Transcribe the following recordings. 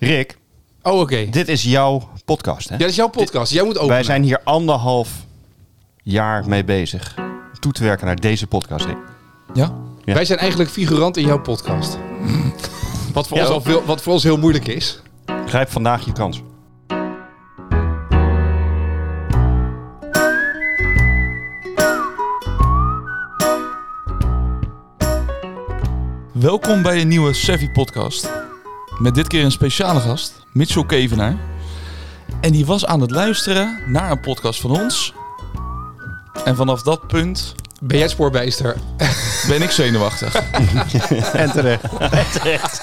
Rick, Oh, oké. dit is jouw podcast, hè? Ja, dat is jouw podcast. Jij moet openen. Wij zijn hier anderhalf jaar mee bezig toe te werken naar deze podcast, Rick. Ja? Ja. Wij zijn eigenlijk figurant in jouw podcast. Wat voor, Ja. ons al veel, wat voor ons heel moeilijk is. Grijp vandaag je kans. Welkom bij een nieuwe Savvy podcast. Met dit keer een speciale gast, Mitchell Kevenaar. En die was aan het luisteren naar een podcast van ons. En vanaf dat punt Ben jij het spoorbijster? ben ik zenuwachtig. En terecht.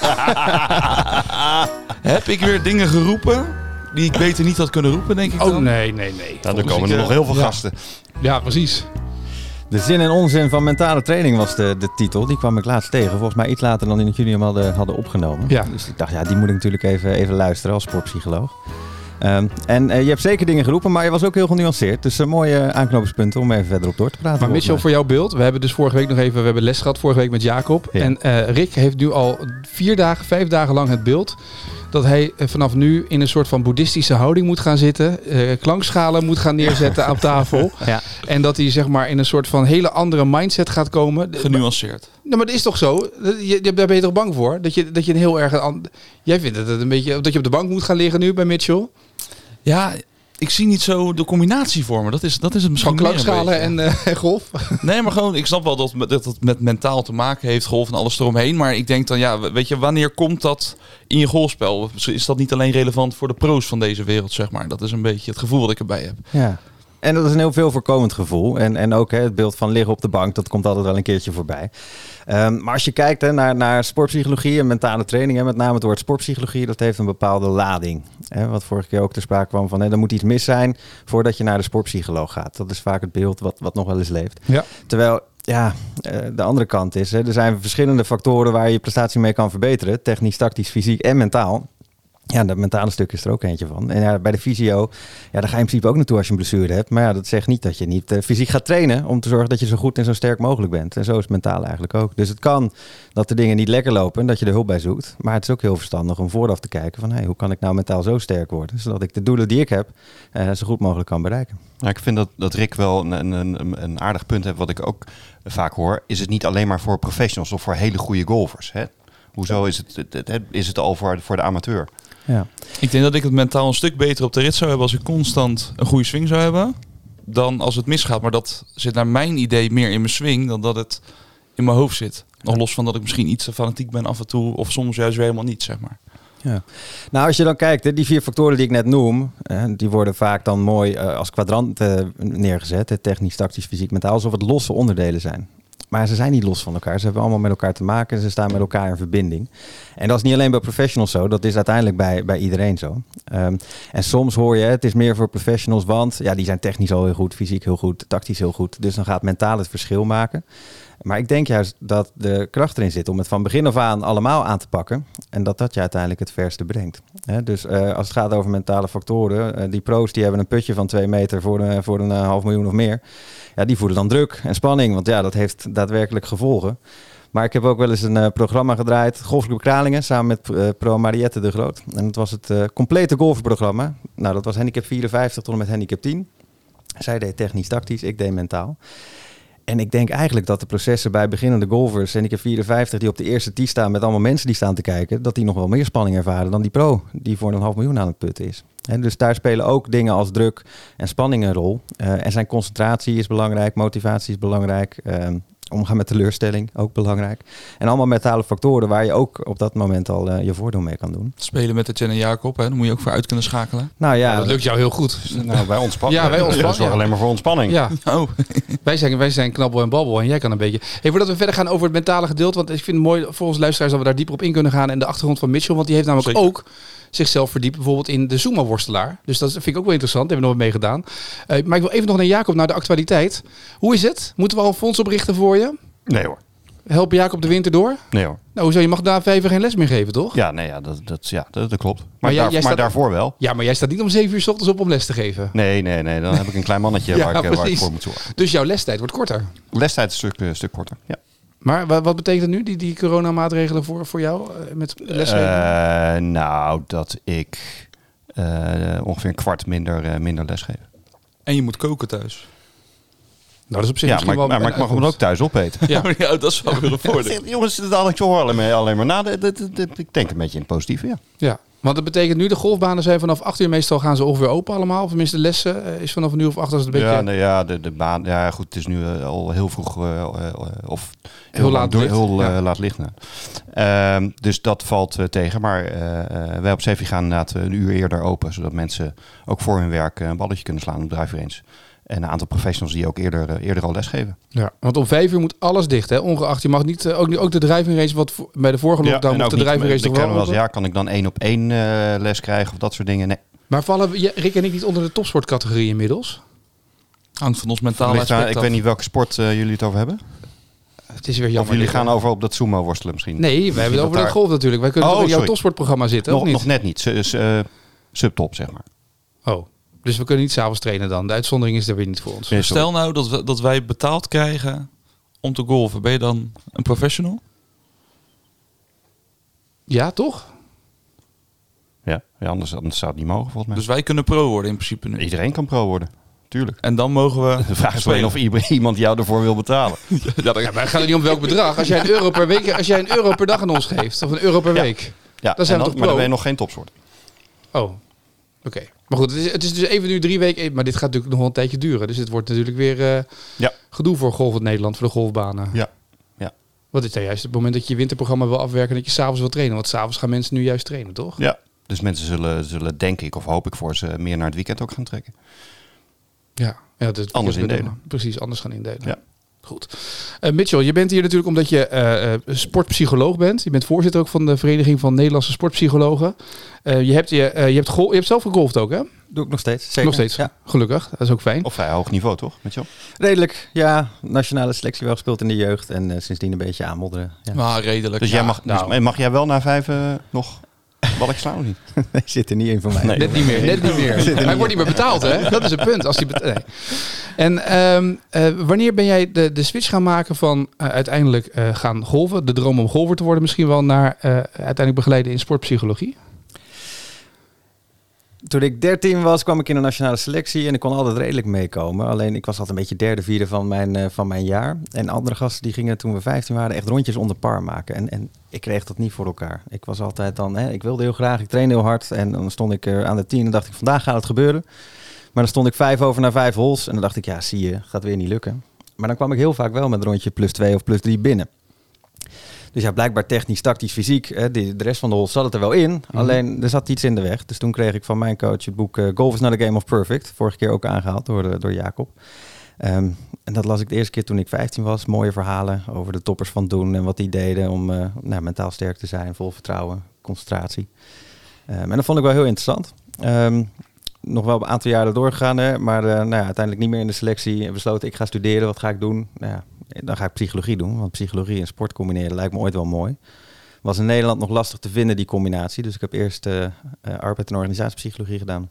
Heb ik weer dingen geroepen die ik beter niet had kunnen roepen, denk ik Oh, dan? nee, nee, nee. Nou, er Dus komen er eh, nog heel veel ja. gasten. Ja, precies. De zin en onzin van mentale training was de, de titel. Die kwam ik laatst tegen. Volgens mij iets later dan in jullie hem hadden, hadden opgenomen. Ja. Dus ik dacht, ja, die moet ik natuurlijk even, even luisteren als sportpsycholoog. Ehm, en eh, je hebt zeker dingen geroepen, maar je was ook heel genuanceerd. Dus een mooie aanknopingspunten om even verder op door te praten. Maar Mitchell, voor jouw beeld. We hebben dus vorige week nog even we hebben les gehad. Vorige week met Jacob. Ja. En eh, Rick heeft nu al vier dagen, vijf dagen lang het beeld. Dat hij eh, vanaf nu in een soort van boeddhistische houding moet gaan zitten. eh, klankschalen moet gaan neerzetten op tafel. Ja. En dat hij zeg maar in een soort van hele andere mindset gaat komen. Genuanceerd. Nou, maar dat is toch zo? Je, je- daar ben je toch bang voor? Dat je, dat je een heel erg... Jij vindt het een beetje... Dat je op de bank moet gaan liggen nu bij Mitchell? Ja, ik zie niet zo de combinatie voor me. Dat is, dat is het misschien Van meer een klankschalen beetje. en eh, golf? Nee, maar gewoon, ik snap wel dat, dat het met mentaal te maken heeft, golf en alles eromheen. Maar ik denk dan, ja, weet je, wanneer komt dat in je golfspel? Is dat niet alleen relevant voor de pro's van deze wereld, zeg maar? Dat is een beetje het gevoel dat ik erbij heb. Ja. En dat is een heel veel voorkomend gevoel. En, en ook hè, het beeld van liggen op de bank, dat komt altijd wel een keertje voorbij. Ehm, maar als je kijkt hè, naar, naar sportpsychologie en mentale training, hè, met name het woord sportpsychologie, dat heeft een bepaalde lading. Hè, wat vorige keer ook ter sprake kwam van, hè, er moet iets mis zijn voordat je naar de sportpsycholoog gaat. Dat is vaak het beeld wat, wat nog wel eens leeft. Ja. Terwijl, ja, eh, de andere kant is, hè, er zijn verschillende factoren waar je je prestatie mee kan verbeteren. Technisch, tactisch, fysiek en mentaal. Ja, dat mentale stuk is er ook eentje van. En ja, bij de fysio, ja, daar ga je in principe ook naartoe als je een blessure hebt. Maar ja, dat zegt niet dat je niet eh, fysiek gaat trainen om te zorgen dat je zo goed en zo sterk mogelijk bent. En zo is mentaal eigenlijk ook. Dus het kan dat de dingen niet lekker lopen en dat je er hulp bij zoekt. Maar het is ook heel verstandig om vooraf te kijken van, hey, hoe kan ik nou mentaal zo sterk worden? Zodat ik de doelen die ik heb, eh, zo goed mogelijk kan bereiken. Nou, ik vind dat, dat Rick wel een, een, een, aardig punt heeft, wat ik ook vaak hoor. Is het niet alleen maar voor professionals of voor hele goede golfers? Hè? Hoezo is het- is het al voor, voor de amateur? Ja. Ik denk dat ik het mentaal een stuk beter op de rit zou hebben als ik constant een goede swing zou hebben. Dan als het misgaat. Maar dat zit naar mijn idee meer in mijn swing dan dat het in mijn hoofd zit. Nog los van dat ik misschien iets te fanatiek ben af en toe. Of soms juist weer helemaal niet, zeg maar. Ja. Nou, als je dan kijkt, hè, die vier factoren die ik net noem, die worden vaak dan mooi eh, als kwadrant eh, neergezet. hè, technisch, tactisch, fysiek, mentaal, alsof het losse onderdelen zijn. Maar ze zijn niet los van elkaar. Ze hebben allemaal met elkaar te maken. Ze staan met elkaar in verbinding. En dat is niet alleen bij professionals zo. Dat is uiteindelijk bij, bij iedereen zo. Ehm, en soms hoor je, het is meer voor professionals, want ja, die zijn technisch al heel goed, fysiek heel goed, tactisch heel goed. Dus dan gaat mentaal het verschil maken. Maar ik denk juist dat de kracht erin zit om het van begin af aan allemaal aan te pakken. En dat dat je uiteindelijk het verste brengt. Dus eh, als het gaat over mentale factoren, eh, die pro's die hebben een putje van twee meter voor, een voor een eh, half miljoen of meer. Ja, die voelen dan druk en spanning, want ja, dat heeft daadwerkelijk gevolgen. Maar ik heb ook wel eens een eh, programma gedraaid, Golfclub Kralingen, samen met eh, pro Mariette de Groot. En dat was het eh, complete golfprogramma. Nou, dat was handicap 54 tot en met handicap 10. Zij deed technisch tactisch, ik deed mentaal. En ik denk eigenlijk dat de processen bij beginnende golfers, heb 54 die op de eerste tee staan met allemaal mensen die staan te kijken, dat die nog wel meer spanning ervaren dan die pro die voor een half miljoen aan het putten is. En dus daar spelen ook dingen als druk en spanning een rol. Eh, en zijn concentratie is belangrijk, motivatie is belangrijk, ehm, omgaan met teleurstelling ook belangrijk. En allemaal mentale factoren waar je ook op dat moment al eh, je voordeel mee kan doen. Spelen met de Chen en Jacob, hè, daar moet je ook voor uit kunnen schakelen. Nou ja, dat lukt jou heel goed. Nou, wij ontspannen. Ja, wij ontspannen, Dat ja. alleen maar voor ontspanning. Ja, Oh, wij zijn, wij zijn knabbel en babbel en jij kan een beetje. Hey, voordat we verder gaan over het mentale gedeelte, want ik vind het mooi voor ons luisteraars dat we daar dieper op in kunnen gaan. En de achtergrond van Mitchell, want die heeft namelijk Zeker. ook zichzelf verdiept bijvoorbeeld in de Zuma-worstelaar. Dus dat vind ik ook wel interessant, daar hebben we nog mee gedaan. Eh, maar ik wil even nog naar Jacob, naar de actualiteit. Hoe is het? Moeten we al een fonds oprichten voor je? Nee hoor. Help Jacob de winter door? Nee hoor. Nou, hoezo? Je mag daar even geen les meer geven, toch? Ja, nee, ja, dat, dat, ja, dat, dat klopt. Maar, jij- daar- jij maar staat- daarvoor wel. Ja, maar jij staat niet om 7 uur s ochtends op om les te geven. Nee, nee, nee. Dan heb ik een klein mannetje Ja, waar, ik, eh, waar ik precies. voor moet zorgen. Dus jouw lestijd wordt korter. Lestijd is een stuk, eh, stuk korter. Ja. Maar wa- wat betekent het nu, die, die coronamaatregelen voor, voor jou eh, met lesgeven? Eh, nou, dat ik eh, ongeveer een kwart minder, minder les geef. En je moet koken thuis. Nou, dat is op zich Ja, misschien maar, wel maar, maar ik mag hem ook thuis opeten. Ja. ja, dat is wel weer een voordeel. Jongens, het is ik hoor alleen maar, alleen maar na. De- de- de- de- Ik denk een beetje in het positieve, ja. Ja, want dat betekent nu de golfbanen zijn vanaf 8 uur meestal gaan ze ongeveer open allemaal. Of tenminste de lessen eh, is vanaf uur of 8 als het een beetje... Ja, nee, ja de, de baan. Ja, goed, het is nu eh, al heel vroeg eh, of Heel laat door- licht, heel, ja. laat licht. nou. Ehm, dus dat valt tegen. Maar wij op Sevi gaan inderdaad een uur eerder open, zodat mensen ook voor hun werk een balletje kunnen slaan op drive range. En een aantal professionals die ook eerder, eh, eerder al lesgeven. Ja, want om 5 uur moet alles dicht, hè? Ongeacht, je mag niet, eh, ook, niet- ook de driving race, wat bij de vorige lockdown mocht ook de niet- driving race dan toch wel wel eens, ja, kan ik dan één op één eh, les krijgen of dat soort dingen? Nee. Maar vallen we- ja, Rick en ik niet onder de topsportcategorie inmiddels? Hangt van ons aan- aspect ik af. weet niet welke sport eh, jullie het over hebben. Het is weer Of jammer. jullie dit, gaan over op dat sumo worstelen misschien. Nee, we hebben het over de daar- golf natuurlijk. Wij kunnen Oh, in jouw sorry. topsportprogramma zitten, nog, of niet? nog net niet. Su- su- eh, subtop, zeg maar. Oh, dus we kunnen niet s'avonds trainen dan. De uitzondering is er weer niet voor ons. Nee. Stel nou dat, we, dat wij betaald krijgen om te golven. Ben je dan een professional? Ja, toch? Ja, ja anders, anders zou het niet mogen volgens mij. Dus wij kunnen pro worden in principe nu. Iedereen kan pro worden. Tuurlijk. En dan mogen we... De vraag is alleen of iemand jou ervoor wil betalen. Ja, maar gaat er niet om welk bedrag. Als jij een euro per week, als jij een euro per dag aan ons geeft, of een euro per Ja. week. Ja, Dan zijn we toch maar pro? dan ben je nog geen topsoort. Oh, oké. Maar goed, het is, het is dus even nu drie weken. Maar dit gaat natuurlijk nog wel een tijdje duren. Dus het wordt natuurlijk weer eh, Ja. gedoe voor Golf Nederland, voor de golfbanen. Ja. Ja. Wat is nou juist het moment dat je je winterprogramma wil afwerken en dat je s'avonds wil trainen? Want s'avonds gaan mensen nu juist trainen, toch? Ja. Dus mensen zullen, zullen, denk ik, of hoop ik voor ze, meer naar het weekend ook gaan trekken. Ja. ja dat Anders indelen. Precies, anders gaan indelen. Ja. Goed. Eh, Mitchell, je bent hier natuurlijk omdat je eh, eh, sportpsycholoog bent. Je bent voorzitter ook van de Vereniging van Nederlandse Sportpsychologen. Eh, je, hebt je, je, hebt je hebt zelf gegolfd ook, hè? Doe ik nog steeds. Zeker. Nog steeds. Ja. Gelukkig. Dat is ook fijn. Op vrij hoog niveau, toch? Met jou? Redelijk, ja. Nationale selectie wel gespeeld in de jeugd. En eh, sindsdien een beetje aanmodderen. Ja. Maar redelijk. Dus jij mag, nou. dus mag jij wel na vijf eh, nog slaan of niet? Nee, zit er niet in van mij. Nee. Net niet meer, net niet meer. Hij wordt niet meer betaald, hè? Dat is het punt. Als die bet- nee. En ehm, eh, wanneer ben jij de, de switch gaan maken van eh, uiteindelijk eh, gaan golven, de droom om golfer te worden misschien wel, naar eh, uiteindelijk begeleiden in sportpsychologie? Toen ik 13 was, kwam ik in de nationale selectie en ik kon altijd redelijk meekomen. Alleen ik was altijd een beetje derde, vierde van mijn, eh, van mijn jaar. En andere gasten die gingen toen we 15 waren echt rondjes onder par maken. En, en ik kreeg dat niet voor elkaar. Ik was altijd dan, hè, ik wilde heel graag, ik trainde heel hard. En dan stond ik eh, aan de 10 en dacht ik, vandaag gaat het gebeuren. Maar dan stond ik vijf over naar vijf holes en dan dacht ik, ja zie je, gaat weer niet lukken. Maar dan kwam ik heel vaak wel met een rondje plus 2 of plus 3 binnen. Dus ja, blijkbaar technisch, tactisch, fysiek. Hè, de rest van de holes zat het er wel in. Alleen er zat iets in de weg. Dus toen kreeg ik van mijn coach het boek eh, Golf is not a game of perfect. Vorige keer ook aangehaald door, de- door Jacob. Ehm, en dat las ik de eerste keer toen ik 15 was. Mooie verhalen over de toppers van doen en wat die deden om eh, nou, mentaal sterk te zijn, vol vertrouwen, concentratie. Ehm, en dat vond ik wel heel interessant. Ehm, nog wel een aantal jaren doorgegaan, hè, maar eh, nou ja, uiteindelijk niet meer in de selectie. En besloten, ik ga studeren, wat ga ik doen? Nou ja, dan ga ik psychologie doen, want psychologie en sport combineren lijkt me ooit wel mooi. Was in Nederland nog lastig te vinden, die combinatie. Dus ik heb eerst eh, eh, arbeid- en organisatiepsychologie gedaan.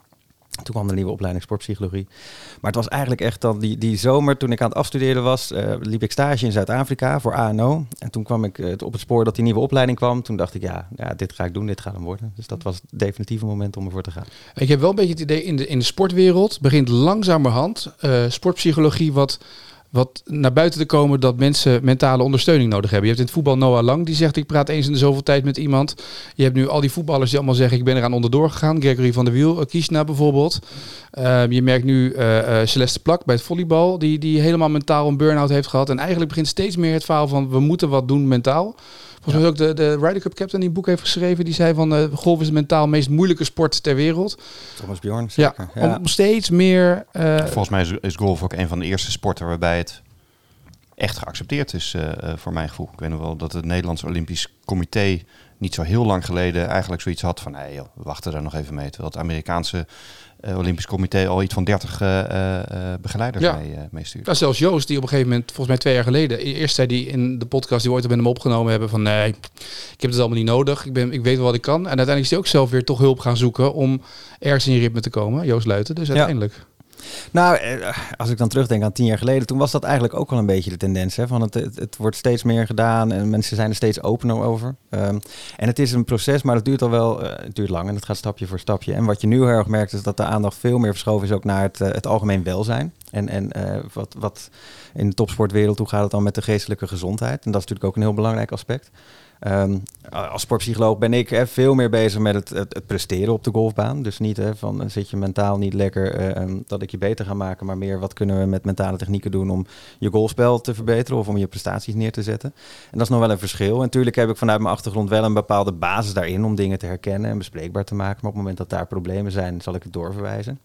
Toen kwam de nieuwe opleiding sportpsychologie. Maar het was eigenlijk echt dan die, die zomer, toen ik aan het afstuderen was, eh, liep ik stage in Zuid-Afrika voor ANO. En toen kwam ik op het spoor dat die nieuwe opleiding kwam. Toen dacht ik, ja, ja, dit ga ik doen, dit gaat hem worden. Dus dat was het definitieve moment om ervoor te gaan. Ik heb wel een beetje het idee in de, in de sportwereld begint langzamerhand sportpsychologie wat, wat naar buiten te komen dat mensen mentale ondersteuning nodig hebben. Je hebt in het voetbal Noah Lang die zegt ik praat eens in de zoveel tijd met iemand. Je hebt nu al die voetballers die allemaal zeggen ik ben eraan onderdoor gegaan. Gregory van der Wiel, uh, Kishna bijvoorbeeld. Ehm, je merkt nu eh, eh, Celeste Plak bij het volleybal die, die helemaal mentaal een burn-out heeft gehad. En eigenlijk begint steeds meer het verhaal van we moeten wat doen mentaal. Volgens mij is ook de, de Ryder Cup captain die een boek heeft geschreven. Die zei van eh, golf is de mentaal meest moeilijke sport ter wereld. Thomas Bjorn, Ja, zeker. Ja, om steeds meer. eh, Volgens mij is, is golf ook een van de eerste sporten waarbij het echt geaccepteerd is, eh, eh, voor mijn gevoel. Ik weet nog wel dat het Nederlands Olympisch Comité niet zo heel lang geleden eigenlijk zoiets had van, joh, we wachten daar nog even mee. Terwijl het Amerikaanse Olympisch Comité al iets van 30 eh, eh, eh, begeleiders Ja. mee, eh, meestuurt. ja, zelfs Joost, die op een gegeven moment, volgens mij twee jaar geleden, eerst zei die in de podcast die we ooit met hem opgenomen hebben van nee, ik heb het allemaal niet nodig. Ik, ben, ik weet wel wat ik kan. En uiteindelijk is hij ook zelf weer toch hulp gaan zoeken om ergens in je ritme te komen. Joost Luiten. Dus uiteindelijk. Nou, eh, als ik dan terugdenk aan tien jaar geleden, toen was dat eigenlijk ook wel een beetje de tendens. Hè? Van het, het, wordt steeds meer gedaan en mensen zijn er steeds opener over. Ehm, en het is een proces, maar het duurt al wel, eh, het duurt lang en het gaat stapje voor stapje. En wat je nu heel erg merkt, is dat de aandacht veel meer verschoven is ook naar het, eh, het algemeen welzijn. En, en wat, wat in de topsportwereld, hoe gaat het dan met de geestelijke gezondheid? En dat is natuurlijk ook een heel belangrijk aspect. Ehm, als sportpsycholoog ben ik veel meer bezig met het, het, presteren op de golfbaan. Dus niet van eh, zit je mentaal niet lekker eh, ehm, dat ik je beter ga maken, maar meer wat kunnen we met mentale technieken doen om je golfspel te verbeteren of om je prestaties neer te zetten. En dat is nog wel een verschil. En natuurlijk heb ik vanuit mijn achtergrond wel een bepaalde basis daarin om dingen te herkennen en bespreekbaar te maken. Maar op het moment dat daar problemen zijn, zal ik het doorverwijzen.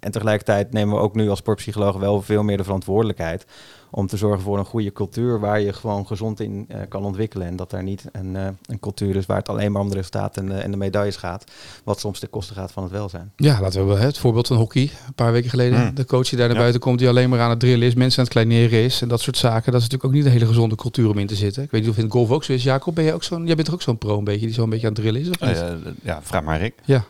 En tegelijkertijd nemen we ook nu als sportpsycholoog wel veel meer de verantwoordelijkheid om te zorgen voor een goede cultuur waar je gewoon gezond in kan ontwikkelen. En dat daar niet een, een, cultuur is waar het alleen maar om de resultaten en, en, de medailles gaat, wat soms ten koste gaat van het welzijn. Ja, laten we het voorbeeld van hockey. Een paar weken geleden, mm. de coach die daar naar ja. buiten komt, die alleen maar aan het drillen is, mensen aan het kleineren is en dat soort zaken. Dat is natuurlijk ook niet een hele gezonde cultuur om in te zitten. Ik weet niet of in het golf ook zo is. Jacob, ben je ook zo'n, jij bent toch ook zo'n pro een beetje, die zo een beetje aan het drillen is? Of niet? ja, vraag maar Rick. Ja.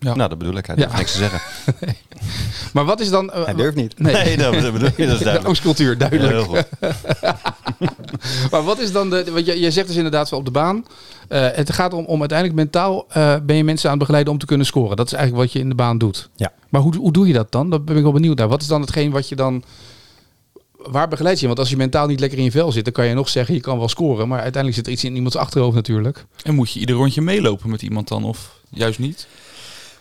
Ja. Nou, dat bedoel ik. Hij durft ja. niks te zeggen. nee. Maar wat is dan... Uh, hij durft niet. Nee, nee dat bedoel ik. Dat is duidelijk. De angstcultuur, duidelijk. Ja, maar wat is dan de... Want je, je zegt dus inderdaad wel op de baan. Uh, het gaat om, om uiteindelijk mentaal uh, ben je mensen aan het begeleiden om te kunnen scoren. Dat is eigenlijk wat je in de baan doet. Ja. Maar hoe, hoe doe je dat dan? Dat ben ik wel benieuwd naar. Wat is dan hetgeen wat je dan... Waar begeleid je? Want als je mentaal niet lekker in je vel zit, dan kan je nog zeggen je kan wel scoren. Maar uiteindelijk zit er iets in iemands achterhoofd natuurlijk. En moet je ieder rondje meelopen met iemand dan? Of juist niet?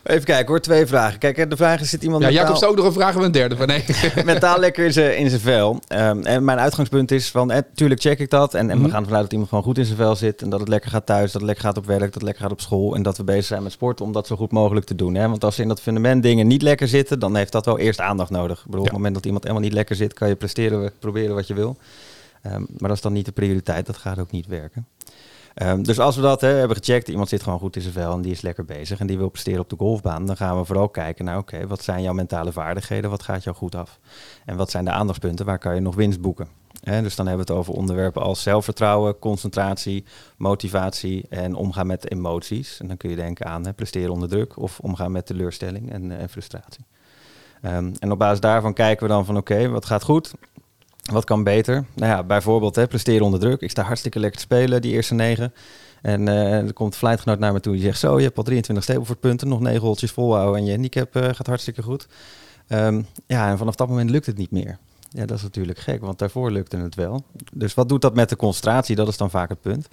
Even kijken hoor, twee vragen. Kijk, de vraag is, zit iemand Ja, mentaal, Jacob zou ook nog een vraag van een derde. Van nee. mentaal lekker in zijn, in zijn vel. Um, en mijn uitgangspunt is van, eh, tuurlijk check ik dat. En, en Mhm. mm -hmm. we gaan ervan uit dat iemand gewoon goed in zijn vel zit. En dat het lekker gaat thuis, dat het lekker gaat op werk, dat het lekker gaat op school. En dat we bezig zijn met sport om dat zo goed mogelijk te doen. Hè? Want als in dat fundament dingen niet lekker zitten, dan heeft dat wel eerst aandacht nodig. Ik bedoel, ja. op het moment dat iemand helemaal niet lekker zit, kan je presteren, proberen wat je wil. Um, maar dat is dan niet de prioriteit, dat gaat ook niet werken. Um, dus als we dat hè, hebben gecheckt, iemand zit gewoon goed in zijn vel en die is lekker bezig en die wil presteren op de golfbaan, dan gaan we vooral kijken naar oké, wat zijn jouw mentale vaardigheden, wat gaat jou goed af? En wat zijn de aandachtspunten, waar kan je nog winst boeken? Dus dan hebben we het over onderwerpen als zelfvertrouwen, concentratie, motivatie en omgaan met emoties. En dan kun je denken aan presteren onder druk of omgaan met teleurstelling en, en frustratie. Um, en op basis daarvan kijken we dan van oké, wat gaat goed? Wat kan beter? Nou ja, bijvoorbeeld hè, presteren onder druk. Ik sta hartstikke lekker te spelen, die eerste negen. En uh, er komt een flightgenoot naar me toe die zegt... zo, je hebt al 23 Stableford-punten, nog negen holtjes volhouden... en je handicap uh, gaat hartstikke goed. Um, ja, en vanaf dat moment lukt het niet meer. Ja, dat is natuurlijk gek, want daarvoor lukte het wel. Dus wat doet dat met de concentratie? Dat is dan vaak het punt.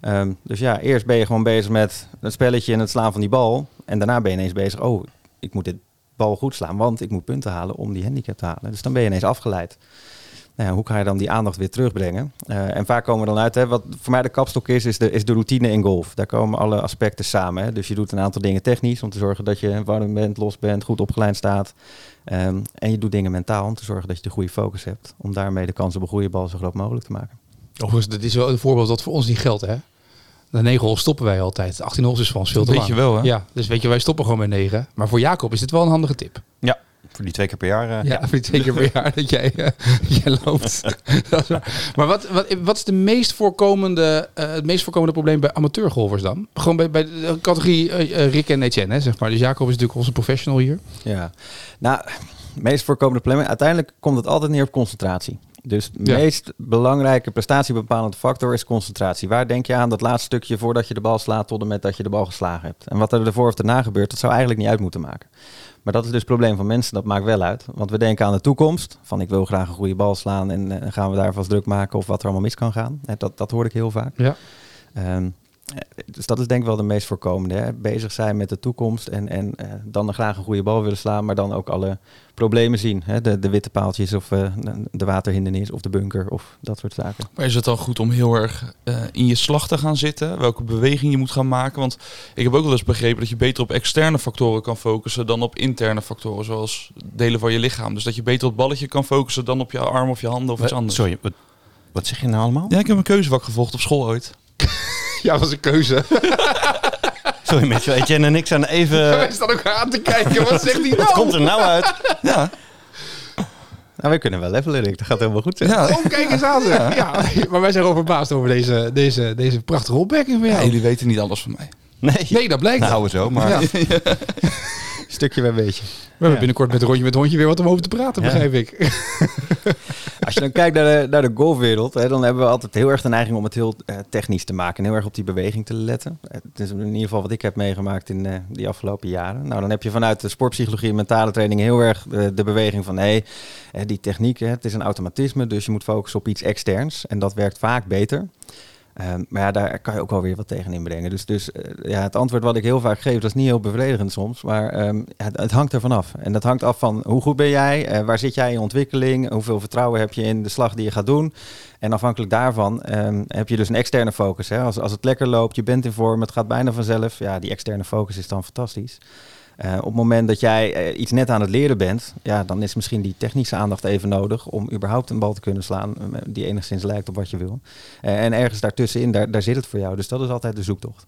Um, dus ja, eerst ben je gewoon bezig met het spelletje en het slaan van die bal. En daarna ben je ineens bezig... oh, ik moet dit bal goed slaan, want ik moet punten halen om die handicap te halen. Dus dan ben je ineens afgeleid. Nou ja, hoe kan je dan die aandacht weer terugbrengen? Uh, en vaak komen we dan uit, hè, wat voor mij de kapstok is, is de, is de routine in golf. Daar komen alle aspecten samen. Hè. Dus je doet een aantal dingen technisch om te zorgen dat je warm bent, los bent, goed opgeleid staat. Um, en je doet dingen mentaal om te zorgen dat je de goede focus hebt. Om daarmee de kans op een goede bal zo groot mogelijk te maken. Overigens, dat is wel een voorbeeld dat voor ons niet geldt, hè? De 9 holes stoppen wij altijd. 18 holes is voor ons veel te weet lang. je wel, hè? Ja, dus weet je, wij stoppen gewoon met 9. Maar voor Jacob is dit wel een handige tip. Ja, voor die twee keer per jaar. Uh, ja, voor die twee keer per jaar dat jij, uh, jij loopt. maar wat, wat, wat is de meest voorkomende, uh, het meest voorkomende probleem bij amateurgolfers dan? Gewoon bij, bij de categorie Rick en Etienne, hè, zeg maar. Dus Jacob is natuurlijk onze professional hier. Ja, nou, het meest voorkomende probleem. Uiteindelijk komt het altijd neer op concentratie. Dus de ja. meest belangrijke prestatiebepalende factor is concentratie. Waar denk je aan dat laatste stukje voordat je de bal slaat tot en met dat je de bal geslagen hebt? En wat er ervoor of daarna gebeurt, dat zou eigenlijk niet uit moeten maken. Maar dat is dus het probleem van mensen, dat maakt wel uit. Want we denken aan de toekomst, van ik wil graag een goede bal slaan en uh, gaan we daar vast druk maken of wat er allemaal mis kan gaan. Dat, dat hoor ik heel vaak. Ja. Um, dus dat is denk ik wel de meest voorkomende. Hè? Bezig zijn met de toekomst en, en uh, dan graag een goede bal willen slaan, maar dan ook alle problemen zien. Hè? De, de witte paaltjes of uh, de waterhindernis of de bunker of dat soort zaken. Maar is het dan goed om heel erg uh, in je slag te gaan zitten? Welke beweging je moet gaan maken? Want ik heb ook wel eens begrepen dat je beter op externe factoren kan focussen dan op interne factoren, zoals delen van je lichaam. Dus dat je beter op het balletje kan focussen dan op je arm of je handen of iets anders. Sorry, wat, wat zeg je nou allemaal? Ja, ik heb een keuzevak gevolgd op school ooit. Ja, dat was een keuze. Sorry Mitchell, Etienne en ik zijn even... Wij staan elkaar aan te kijken, wat zegt hij nou? Wat komt er nou uit? Ja. Nou, we kunnen wel levelen, Rick. Dat gaat helemaal goed zijn. Ja. Oh, kijk eens aan. Ja. ja. maar wij zijn gewoon verbaasd over deze, deze, deze prachtige opmerking van jou. Ja, jullie weten niet alles van mij. Nee, nee dat blijkt. Nou, we zo, maar... Ja. Stukje bij beetje. We hebben binnenkort met Rondje met Hondje weer wat om over te praten, Ja. begrijp ik. Als je dan kijkt naar de, naar de golfwereld, hè, dan hebben we altijd heel erg de neiging om het heel eh, technisch te maken. En heel erg op die beweging te letten. Eh, Het is in ieder geval wat ik heb meegemaakt in eh, die afgelopen jaren. Nou, dan heb je vanuit de sportpsychologie en mentale training heel erg de beweging van... hé, hey, die techniek, hè, het is een automatisme, dus je moet focussen op iets externs. En dat werkt vaak beter. Ehm, maar ja, daar kan je ook wel weer wat tegen inbrengen. Dus, dus eh, ja, het antwoord wat ik heel vaak geef, dat is niet heel bevredigend soms. Maar ehm, het hangt ervan af. En dat hangt af van hoe goed ben jij, eh, waar zit jij in ontwikkeling, hoeveel vertrouwen heb je in de slag die je gaat doen. En afhankelijk daarvan ehm, heb je dus een externe focus. Hè? Als, als het lekker loopt, je bent in vorm, het gaat bijna vanzelf. Ja, die externe focus is dan fantastisch. Eh, op het moment dat jij eh, iets net aan het leren bent, ja, dan is misschien die technische aandacht even nodig om überhaupt een bal te kunnen slaan eh, die enigszins lijkt op wat je wil. En ergens daartussenin, daar, daar zit het voor jou. Dus dat is altijd de zoektocht.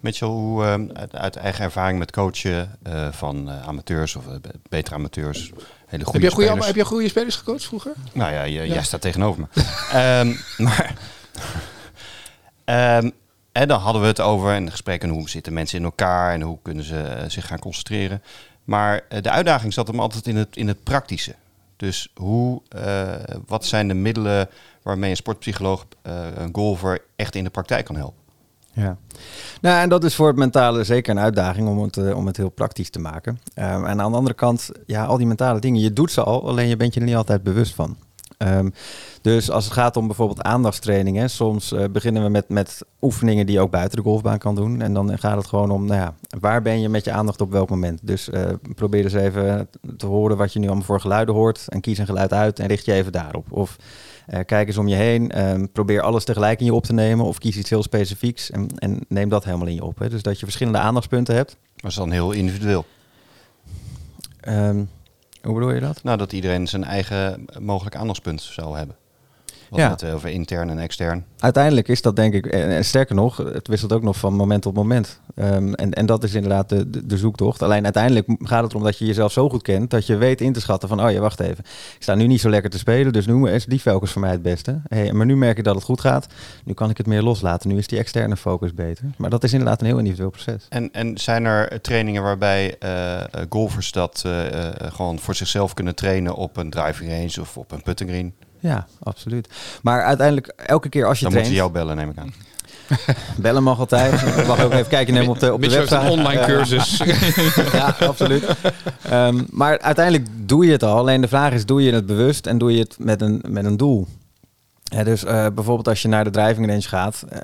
Mitchell, hoe, eh, uit, uit eigen ervaring met coachen eh, van amateurs of betere amateurs, hele Heb goede je, goede, spelers. heb je goede spelers gecoacht vroeger? Nou ja, je- jij staat tegenover me. Ehm, maar, Ehm, en dan hadden we het over in de gesprekken hoe zitten mensen in elkaar en hoe kunnen ze eh, zich gaan concentreren. Maar eh, de uitdaging zat hem altijd in het, in het praktische. Dus hoe, eh, wat zijn de middelen waarmee een sportpsycholoog een golfer echt in de praktijk kan helpen? Ja. Nou, en dat is voor het mentale zeker een uitdaging om het, om het heel praktisch te maken. Ehm, en aan de andere kant, ja, al die mentale dingen, je doet ze al, alleen je bent je er niet altijd bewust van. Ehm, dus als het gaat om bijvoorbeeld aandachtstrainingen, soms eh, beginnen we met, met oefeningen die je ook buiten de golfbaan kan doen. En dan gaat het gewoon om, nou ja, waar ben je met je aandacht op welk moment? Dus eh, probeer eens even te horen wat je nu allemaal voor geluiden hoort en kies een geluid uit en richt je even daarop. Of eh, kijk eens om je heen. ehm, probeer alles tegelijk in je op te nemen. Of kies iets heel specifieks. En, en neem dat helemaal in je op. Hè. Dus dat je verschillende aandachtspunten hebt. Dat is dan heel individueel. Ehm, hoe bedoel je dat? Nou, dat iedereen zijn eigen mogelijk aandachtspunt zou hebben. Wat Ja. het over intern en extern. Uiteindelijk is dat denk ik, en, en sterker nog, het wisselt ook nog van moment tot moment. Ehm, en, en dat is inderdaad de, de, de zoektocht. Alleen uiteindelijk gaat het erom dat je jezelf zo goed kent dat je weet in te schatten van, oh ja, wacht even. Ik sta nu niet zo lekker te spelen, dus nu is die focus voor mij het beste. Hey, maar nu merk ik dat het goed gaat. Nu kan ik het meer loslaten. Nu is die externe focus beter. Maar dat is inderdaad een heel individueel proces. En, en zijn er trainingen waarbij eh, golfers dat eh, eh, gewoon voor zichzelf kunnen trainen op een driving range of op een putting green? Ja, absoluut. Maar uiteindelijk, elke keer als je Dan traint... moeten ze jou bellen, neem ik aan. Bellen mag altijd. Je mag ook even kijken nemen op de, op de Mitchell heeft website. een online cursus. ja, absoluut. Ehm, maar uiteindelijk doe je het al. Alleen de vraag is, doe je het bewust en doe je het met een, met een doel? Ja, dus eh, bijvoorbeeld als je naar de driving range gaat. eh,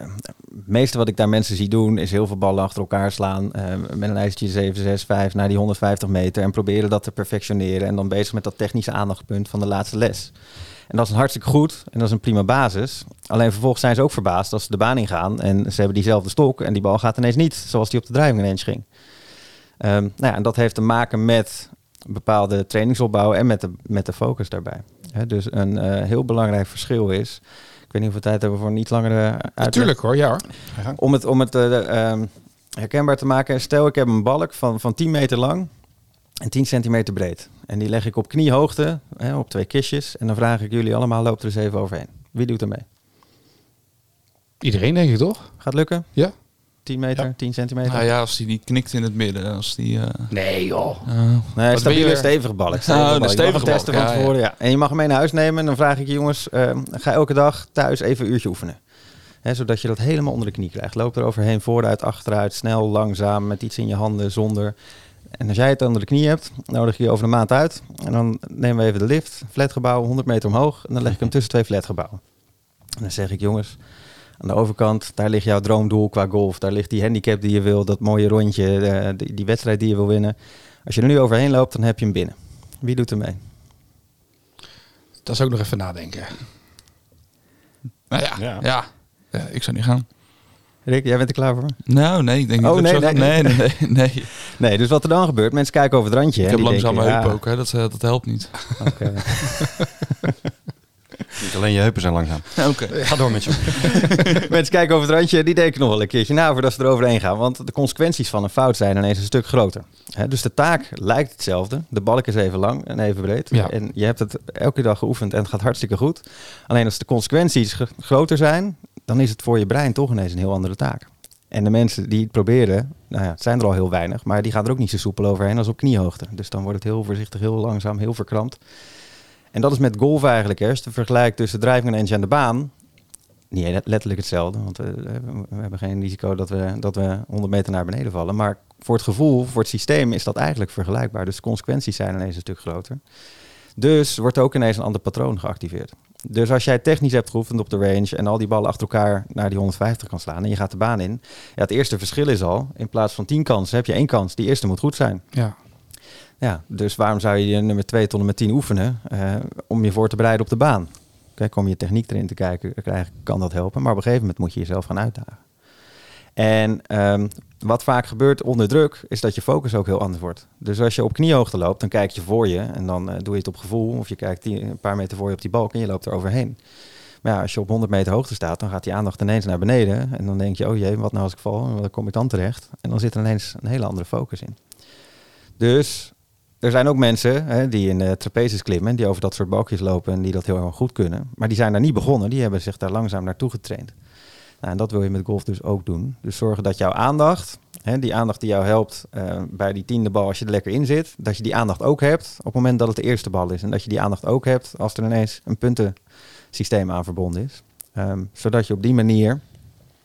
het meeste wat ik daar mensen zie doen is heel veel ballen achter elkaar slaan. eh, met een ijzertje 7, 6, 5 naar die 150 meter. En proberen dat te perfectioneren. En dan bezig met dat technische aandachtspunt van de laatste les. En dat is een hartstikke goed en dat is een prima basis. Alleen vervolgens zijn ze ook verbaasd als ze de baan ingaan en ze hebben diezelfde stok en die bal gaat ineens niet zoals die op de driving range ging. Ehm, nou ja, en dat heeft te maken met bepaalde trainingsopbouw en met de, met de focus daarbij. Dus een eh, heel belangrijk verschil is, ik weet niet hoeveel tijd hebben we voor een iets langere uitleg. Natuurlijk hoor, ja hoor. Om het, om het eh, ehm, herkenbaar te maken, stel ik heb een balk van, van 10 meter lang en 10 centimeter breed. En die leg ik op kniehoogte, hè, op twee kistjes. En dan vraag ik jullie allemaal, loop er eens even overheen. Wie doet er mee? Iedereen denk ik toch? Gaat lukken? Ja. 10 meter, Ja. 10 centimeter? Nou ja, als die niet knikt in het midden. Als die, eh, Nee joh. eh, Nee, stabiele, stevige balk. Oh, Stevige de balk. Je mag stevige testen van ja, tevoren, ja. En je mag hem mee naar huis nemen. En dan vraag ik je jongens, eh, ga elke dag thuis even een uurtje oefenen. Hè, zodat je dat helemaal onder de knie krijgt. Loop er overheen, vooruit, achteruit, snel, langzaam, met iets in je handen, zonder. En als jij het onder de knie hebt, nodig je je over een maand uit. En dan nemen we even de lift, flatgebouw, 100 meter omhoog. En dan leg ik hem tussen twee flatgebouwen. En dan zeg ik, jongens, aan de overkant, daar ligt jouw droomdoel qua golf. Daar ligt die handicap die je wil, dat mooie rondje, eh, die, die wedstrijd die je wil winnen. Als je er nu overheen loopt, dan heb je hem binnen. Wie doet er mee? Dat is ook nog even nadenken. nou ja, Ja. ja. Ja, ik zou niet gaan. Rick, jij bent er klaar voor? Nou, nee, ik denk niet Oh, dat nee, nee. nee, nee, nee, nee. Dus wat er dan gebeurt, mensen kijken over het randje. Ik heb langzame heupen ja, ook, hè. Dat, eh, dat helpt niet. oké. Niet alleen je heupen zijn langzaam. Oké. Ga door met je. Mensen kijken over het randje, die denken nog wel een keertje na voordat ze eroverheen gaan. Want de consequenties van een fout zijn ineens een stuk groter. Hè, dus de taak lijkt hetzelfde. De balk is even lang en even breed. Ja. En je hebt het elke dag geoefend en het gaat hartstikke goed. Alleen als de consequenties gr- groter zijn, dan is het voor je brein toch ineens een heel andere taak. En de mensen die het proberen, nou ja, het zijn er al heel weinig, maar die gaan er ook niet zo soepel overheen als op kniehoogte. Dus dan wordt het heel voorzichtig, heel langzaam, heel verkrampt. En dat is met golf eigenlijk. Hè. Als je vergelijkt tussen driving en de baan, niet letterlijk hetzelfde, want we, we hebben geen risico dat we, dat we 100 meter naar beneden vallen. Maar voor het gevoel, voor het systeem is dat eigenlijk vergelijkbaar. Dus de consequenties zijn ineens een stuk groter. Dus wordt ook ineens een ander patroon geactiveerd. Dus als jij technisch hebt geoefend op de range en al die ballen achter elkaar naar die 150 kan slaan en je gaat de baan in. Ja, het eerste verschil is al, in plaats van 10 kansen heb je één kans. Die eerste moet goed zijn. Ja. Ja, dus waarom zou je nummer 2 tot en met 10 oefenen uh, om je voor te bereiden op de baan? Kijk, om je techniek erin te kijken, krijgen, kan dat helpen. Maar op een gegeven moment moet je jezelf gaan uitdagen. En um, wat vaak gebeurt onder druk, is dat je focus ook heel anders wordt. Dus als je op kniehoogte loopt, dan kijk je voor je en dan uh, doe je het op gevoel. Of je kijkt een paar meter voor je op die balk en je loopt er overheen. Maar als je op 100 meter hoogte staat, dan gaat die aandacht ineens naar beneden. En dan denk je, oh jee, wat nou als ik val? Waar kom ik dan terecht? En dan zit er ineens een hele andere focus in. Dus er zijn ook mensen hè, die in uh, trapezes klimmen, die over dat soort balkjes lopen en die dat heel erg goed kunnen. Maar die zijn daar niet begonnen, die hebben zich daar langzaam naartoe getraind. Nou, en dat wil je met golf dus ook doen. Dus zorgen dat jouw aandacht, hè, die aandacht die jou helpt uh, bij die tiende bal als je er lekker in zit, dat je die aandacht ook hebt op het moment dat het de eerste bal is. En dat je die aandacht ook hebt als er ineens een puntensysteem aan verbonden is. Um, zodat je op die manier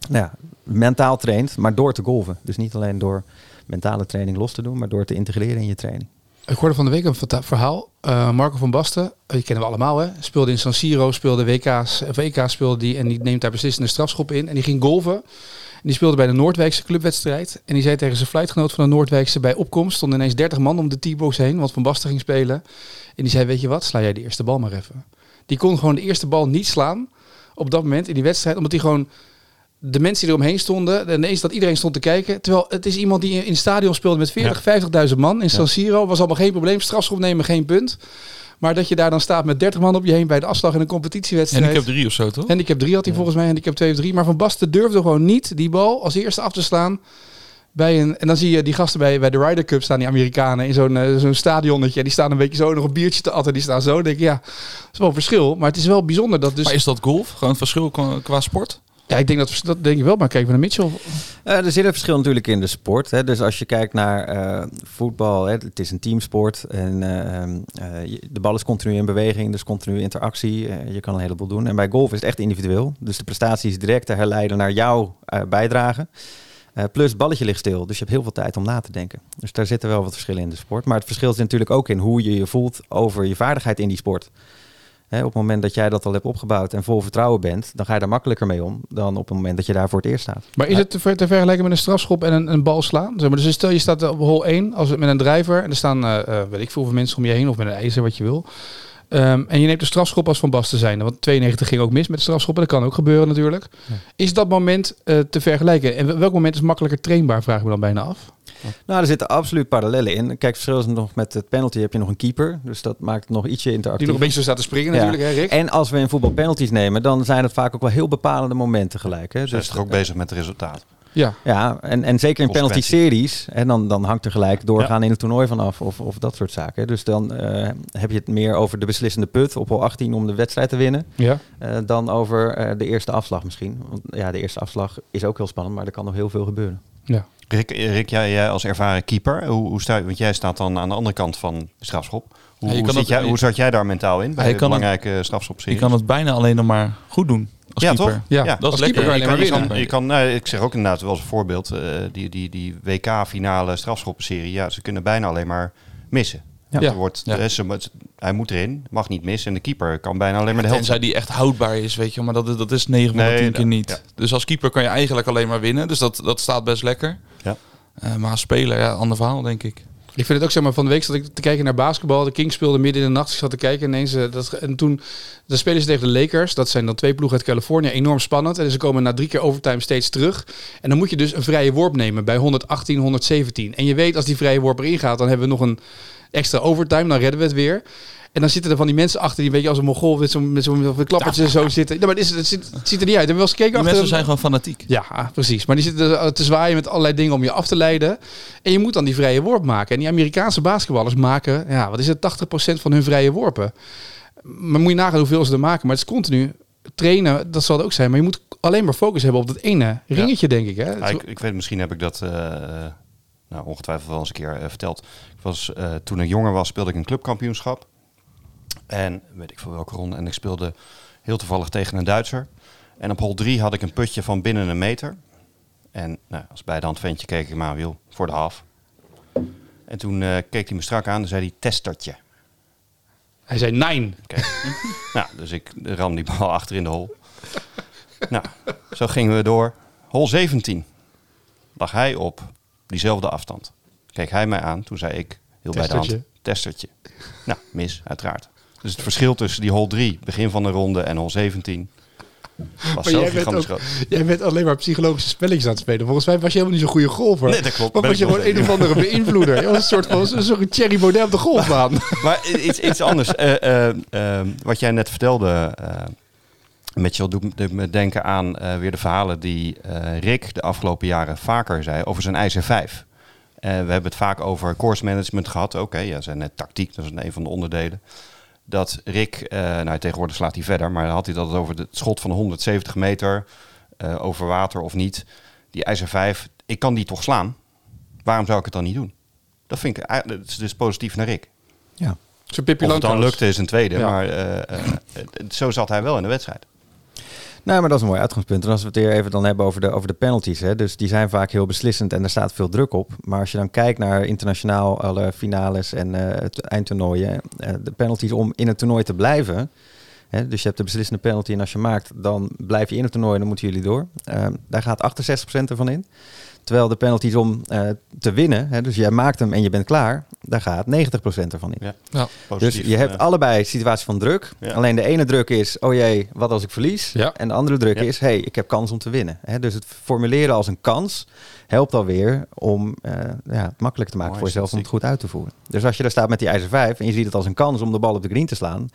nou ja, mentaal traint, maar door te golven. Dus niet alleen door mentale training los te doen, maar door te integreren in je training. Ik hoorde van de week een verhaal. Uh, Marco van Basten, die kennen we allemaal, hè? speelde in San Siro, speelde WK's, WK's speelde die en die neemt daar beslissende strafschop in. En die ging golven. En die speelde bij de Noordwijkse clubwedstrijd. En die zei tegen zijn fluitgenoot van de Noordwijkse bij opkomst, stonden ineens 30 man om de T-box heen, want Van Basten ging spelen. En die zei, weet je wat, sla jij de eerste bal maar even. Die kon gewoon de eerste bal niet slaan op dat moment in die wedstrijd, omdat hij gewoon de mensen die eromheen stonden, ineens dat iedereen stond te kijken. Terwijl het is iemand die in het stadion speelde met 40, ja. 50.000 man in San Siro. Was allemaal geen probleem. Strafschop nemen, geen punt. Maar dat je daar dan staat met 30 man op je heen bij de afslag in een competitiewedstrijd. En ik heb drie of zo, toch? En ik heb drie had hij ja. volgens mij. En ik heb twee of drie. Maar Van Basten durfde gewoon niet die bal als eerste af te slaan. Bij een, en dan zie je die gasten bij, bij de Ryder Cup staan, die Amerikanen, in zo'n uh, zo'n stadionnetje. Die staan een beetje zo nog een biertje te atten. Die staan zo. Denk ik, ja, dat is wel een verschil. Maar het is wel bijzonder dat dus... Maar is dat golf? Gewoon een verschil qua, qua sport? Ja, ik denk dat, dat denk ik wel, maar kijken we naar Mitchell. Uh, er zit een verschil natuurlijk in de sport. Hè. Dus als je kijkt naar uh, voetbal, hè, het is een teamsport. En uh, de bal is continu in beweging, dus continu interactie. je kan een heleboel doen. En bij golf is het echt individueel. Dus de prestatie is direct te herleiden naar jouw bijdrage. plus balletje ligt stil, dus je hebt heel veel tijd om na te denken. Dus daar zitten wel wat verschillen in de sport. Maar het verschil zit natuurlijk ook in hoe je je voelt over je vaardigheid in die sport op het moment dat jij dat al hebt opgebouwd en vol vertrouwen bent, dan ga je daar makkelijker mee om dan op het moment dat je daar voor het eerst staat. Maar is het te, ver, te vergelijken met een strafschop en een, een bal slaan? Zeg maar, dus stel je staat op hol 1 als, met een driver en er staan, uh, weet ik veel, mensen om je heen of met een ijzer, wat je wil. Um, en je neemt de strafschop als Van Basten zijn. Want 92 ging ook mis met de strafschoppen. Dat kan ook gebeuren natuurlijk. Ja. Is dat moment uh, te vergelijken? En welk moment is makkelijker trainbaar, vragen we dan bijna af? Nou, er zitten absoluut parallellen in. Kijk, verschil is nog met het penalty heb je nog een keeper. Dus dat maakt het nog ietsje interactief. Die nog een beetje zo staat te springen ja. natuurlijk, hè Rick? En als we in voetbal penalties nemen, dan zijn het vaak ook wel heel bepalende momenten gelijk. Hè? Dus, dus toch ook bezig met het resultaat. Ja, ja en, en zeker in penalty-series, en dan, dan hangt er gelijk doorgaan ja. in het toernooi vanaf of, of dat soort zaken. Dus dan uh, heb je het meer over de beslissende put op hol 18 om de wedstrijd te winnen, ja. Uh, dan over uh, de eerste afslag misschien. Want ja, de eerste afslag is ook heel spannend, maar er kan nog heel veel gebeuren. Ja. Rick, Rick jij, jij als ervaren keeper, hoe, hoe sta, want jij staat dan aan de andere kant van de strafschop. Hoe, ja, hoe, zit jij, hoe zat jij daar mentaal in bij de belangrijke strafschopseries? Je kan het bijna alleen nog maar goed doen. Als ja, keeper. toch? Ja, ja. dat is lekker. Keeper, je kan, je kan, je kan nou, ik zeg ook inderdaad wel als een voorbeeld, uh, die, die, die WK-finale strafschoppenserie, ja, ze kunnen bijna alleen maar missen. Ja. Er wordt, ja. er is, hij moet erin, mag niet missen. En de keeper kan bijna alleen maar de helft. Tenzij die echt houdbaar is, weet je. Maar dat, dat is 9 van de 10 keer niet. Ja. Dus als keeper kan je eigenlijk alleen maar winnen. Dus dat, dat staat best lekker. Ja. Uh, maar als speler, ja, ander verhaal, denk ik. Ik vind het ook, zeg maar, van de week zat ik te kijken naar basketbal. De Kings speelden midden in de nacht. Ik zat te kijken ineens. Uh, dat, en toen de spelen ze tegen de Lakers. Dat zijn dan twee ploegen uit Californië. Enorm spannend. En ze komen na drie keer overtime steeds terug. En dan moet je dus een vrije worp nemen bij 118, 117. En je weet, als die vrije worp erin gaat, dan hebben we nog een extra overtime. Dan redden we het weer. En dan zitten er van die mensen achter die, weet je, als een mogol met zo'n met zo'n zo klappertje zo zitten. Ja, maar het, is, het, ziet, het ziet er niet uit. Hebben we wel eens gekeken die achter mensen zijn gewoon fanatiek. Ja, precies. Maar die zitten te zwaaien met allerlei dingen om je af te leiden. En je moet dan die vrije worp maken. En die Amerikaanse basketballers maken, ja, wat is het, 80% van hun vrije worpen. Maar moet je nagaan hoeveel ze er maken. Maar het is continu trainen, dat zal het ook zijn. Maar je moet alleen maar focus hebben op dat ene ringetje, denk ik. Hè? Ja, ik, ik weet, misschien heb ik dat eh, nou, ongetwijfeld wel eens een keer eh, verteld. Ik was, eh, toen ik jonger was, speelde ik een clubkampioenschap. En weet ik veel welke ronde. En ik speelde heel toevallig tegen een Duitser. En op hol 3 had ik een putje van binnen een meter. En nou, als bij de hand ventje keek ik maar wil voor de half. En toen eh, keek hij me strak aan en zei hij testertje. Hij zei. Oké. nou, dus ik ram die bal achter in de hol. nou, zo gingen we door. Hol 17 lag hij op diezelfde afstand. Keek hij mij aan, toen zei ik heel bij de hand, Testertje. testertje. Nou, mis, uiteraard. Dus het verschil tussen die hol 3, begin van de ronde, en hol 17 was Maar jij bent, ook, jij bent alleen maar psychologische spelletjes aan het spelen. Volgens mij was je helemaal niet zo'n goede golfer. Nee, dat klopt. Maar was je gewoon een of andere beïnvloeder. Je was een soort van soort Thierry Baudet op de golfbaan. Maar iets, iets anders. Eh, eh, eh, wat jij net vertelde, eh Mitchell, doet me- denken aan weer de verhalen die Rick de afgelopen jaren vaker zei over zijn IJzer 5. Eh, we hebben het vaak over course management gehad. Oké, ja, zijn net tactiek, dat is een van de onderdelen. Dat Rick, eh, nou tegenwoordig slaat hij verder, maar dan had hij dat over het schot van 170 meter eh, over water of niet. Die IJzer 5, ik kan die toch slaan? Waarom zou ik het dan niet doen? Dat vind ik, eigenlijk- dat is dus positief naar Rick. Ja. Of het dan lukte is een tweede, Ja. maar eh, eh, eh, zo zat hij wel in de wedstrijd. Nou, maar dat is een mooi uitgangspunt. En als we het weer even dan hebben over de, over de penalties. Hè, dus die zijn vaak heel beslissend en er staat veel druk op. Maar als je dan kijkt naar internationaal alle finales en eh, het eindtoernooien. eh, de penalties om in het toernooi te blijven. Hè, dus je hebt de beslissende penalty en als je maakt, dan blijf je in het toernooi en dan moeten jullie door. Eh, daar gaat 68% ervan in. Terwijl de penalties om eh, te winnen, hè, dus jij maakt hem en je bent klaar, daar gaat 90% ervan in. Ja. Ja. Dus je hebt allebei situaties van druk. Ja. Alleen de ene druk is, oh jee, wat als ik verlies? Ja. En de andere druk Ja. is, hey, ik heb kans om te winnen. Hè, dus het formuleren als een kans helpt alweer om eh, ja, het makkelijk te maken Mooi voor jezelf om het goed uit te voeren. Dus als je daar staat met die ijzer 5 en je ziet het als een kans om de bal op de green te slaan,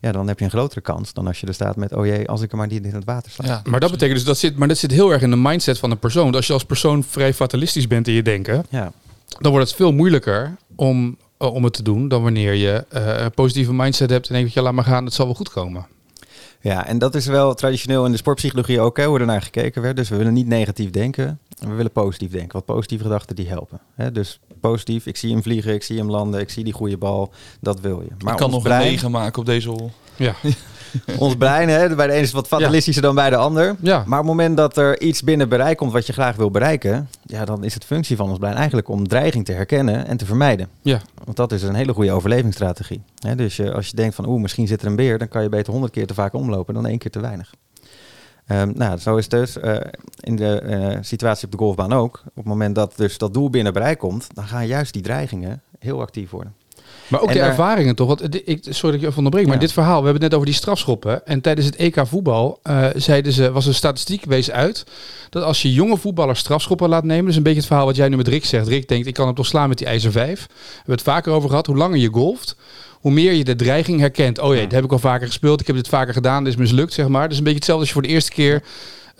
ja, dan heb je een grotere kans dan als je er staat met, oh jee, als ik er maar niet in het water sla. Ja. Maar dat betekent dus dat zit, maar dat zit heel erg in de mindset van een persoon. Want Als je als persoon vrij fatalistisch bent in je denken, Ja. Dan wordt het veel moeilijker om, eh, om het te doen dan wanneer je eh, een positieve mindset hebt en denkt, ja, laat maar gaan, het zal wel goed komen. Ja, en dat is wel traditioneel in de sportpsychologie ook, hè, hoe er naar gekeken werd. Dus we willen niet negatief denken, we willen positief denken. Want positieve gedachten die helpen. Hè? Dus positief, ik zie hem vliegen, ik zie hem landen, ik zie die goede bal. Dat wil je. Maar ik kan nog brein, een 9 maken op deze hol. Ja, ons brein hè, bij de ene is wat fatalistischer dan bij de ander. ja. Maar op het moment dat er iets binnen bereik komt wat je graag wil bereiken, ja, dan is het functie van ons brein eigenlijk om dreiging te herkennen en te vermijden. ja. Want dat is een hele goede overlevingsstrategie. Hè, dus je, als je denkt van oeh, misschien zit er een beer, dan kan je beter honderd keer te vaak omlopen dan één keer te weinig. Ehm, nou, zo is het dus eh, in de eh, situatie op de golfbaan ook. Op het moment dat dus dat doel binnen bereik komt, dan gaan juist die dreigingen heel actief worden. Maar ook En de daar- ervaringen toch? Want, ik, sorry dat ik je even onderbreek, maar Ja. dit verhaal, we hebben het net over die strafschoppen. En tijdens het EK voetbal eh, zeiden ze, was een statistiek wees uit, dat als je jonge voetballers strafschoppen laat nemen, dus een beetje het verhaal wat jij nu met Rick zegt. Rick denkt, ik kan hem toch slaan met die ijzer 5. We hebben het vaker over gehad, hoe langer je golft, hoe meer je de dreiging herkent. Oh jee, dat heb ik al vaker gespeeld, ik heb dit vaker gedaan, dit is mislukt, zeg maar. Dus een beetje hetzelfde als je voor de eerste keer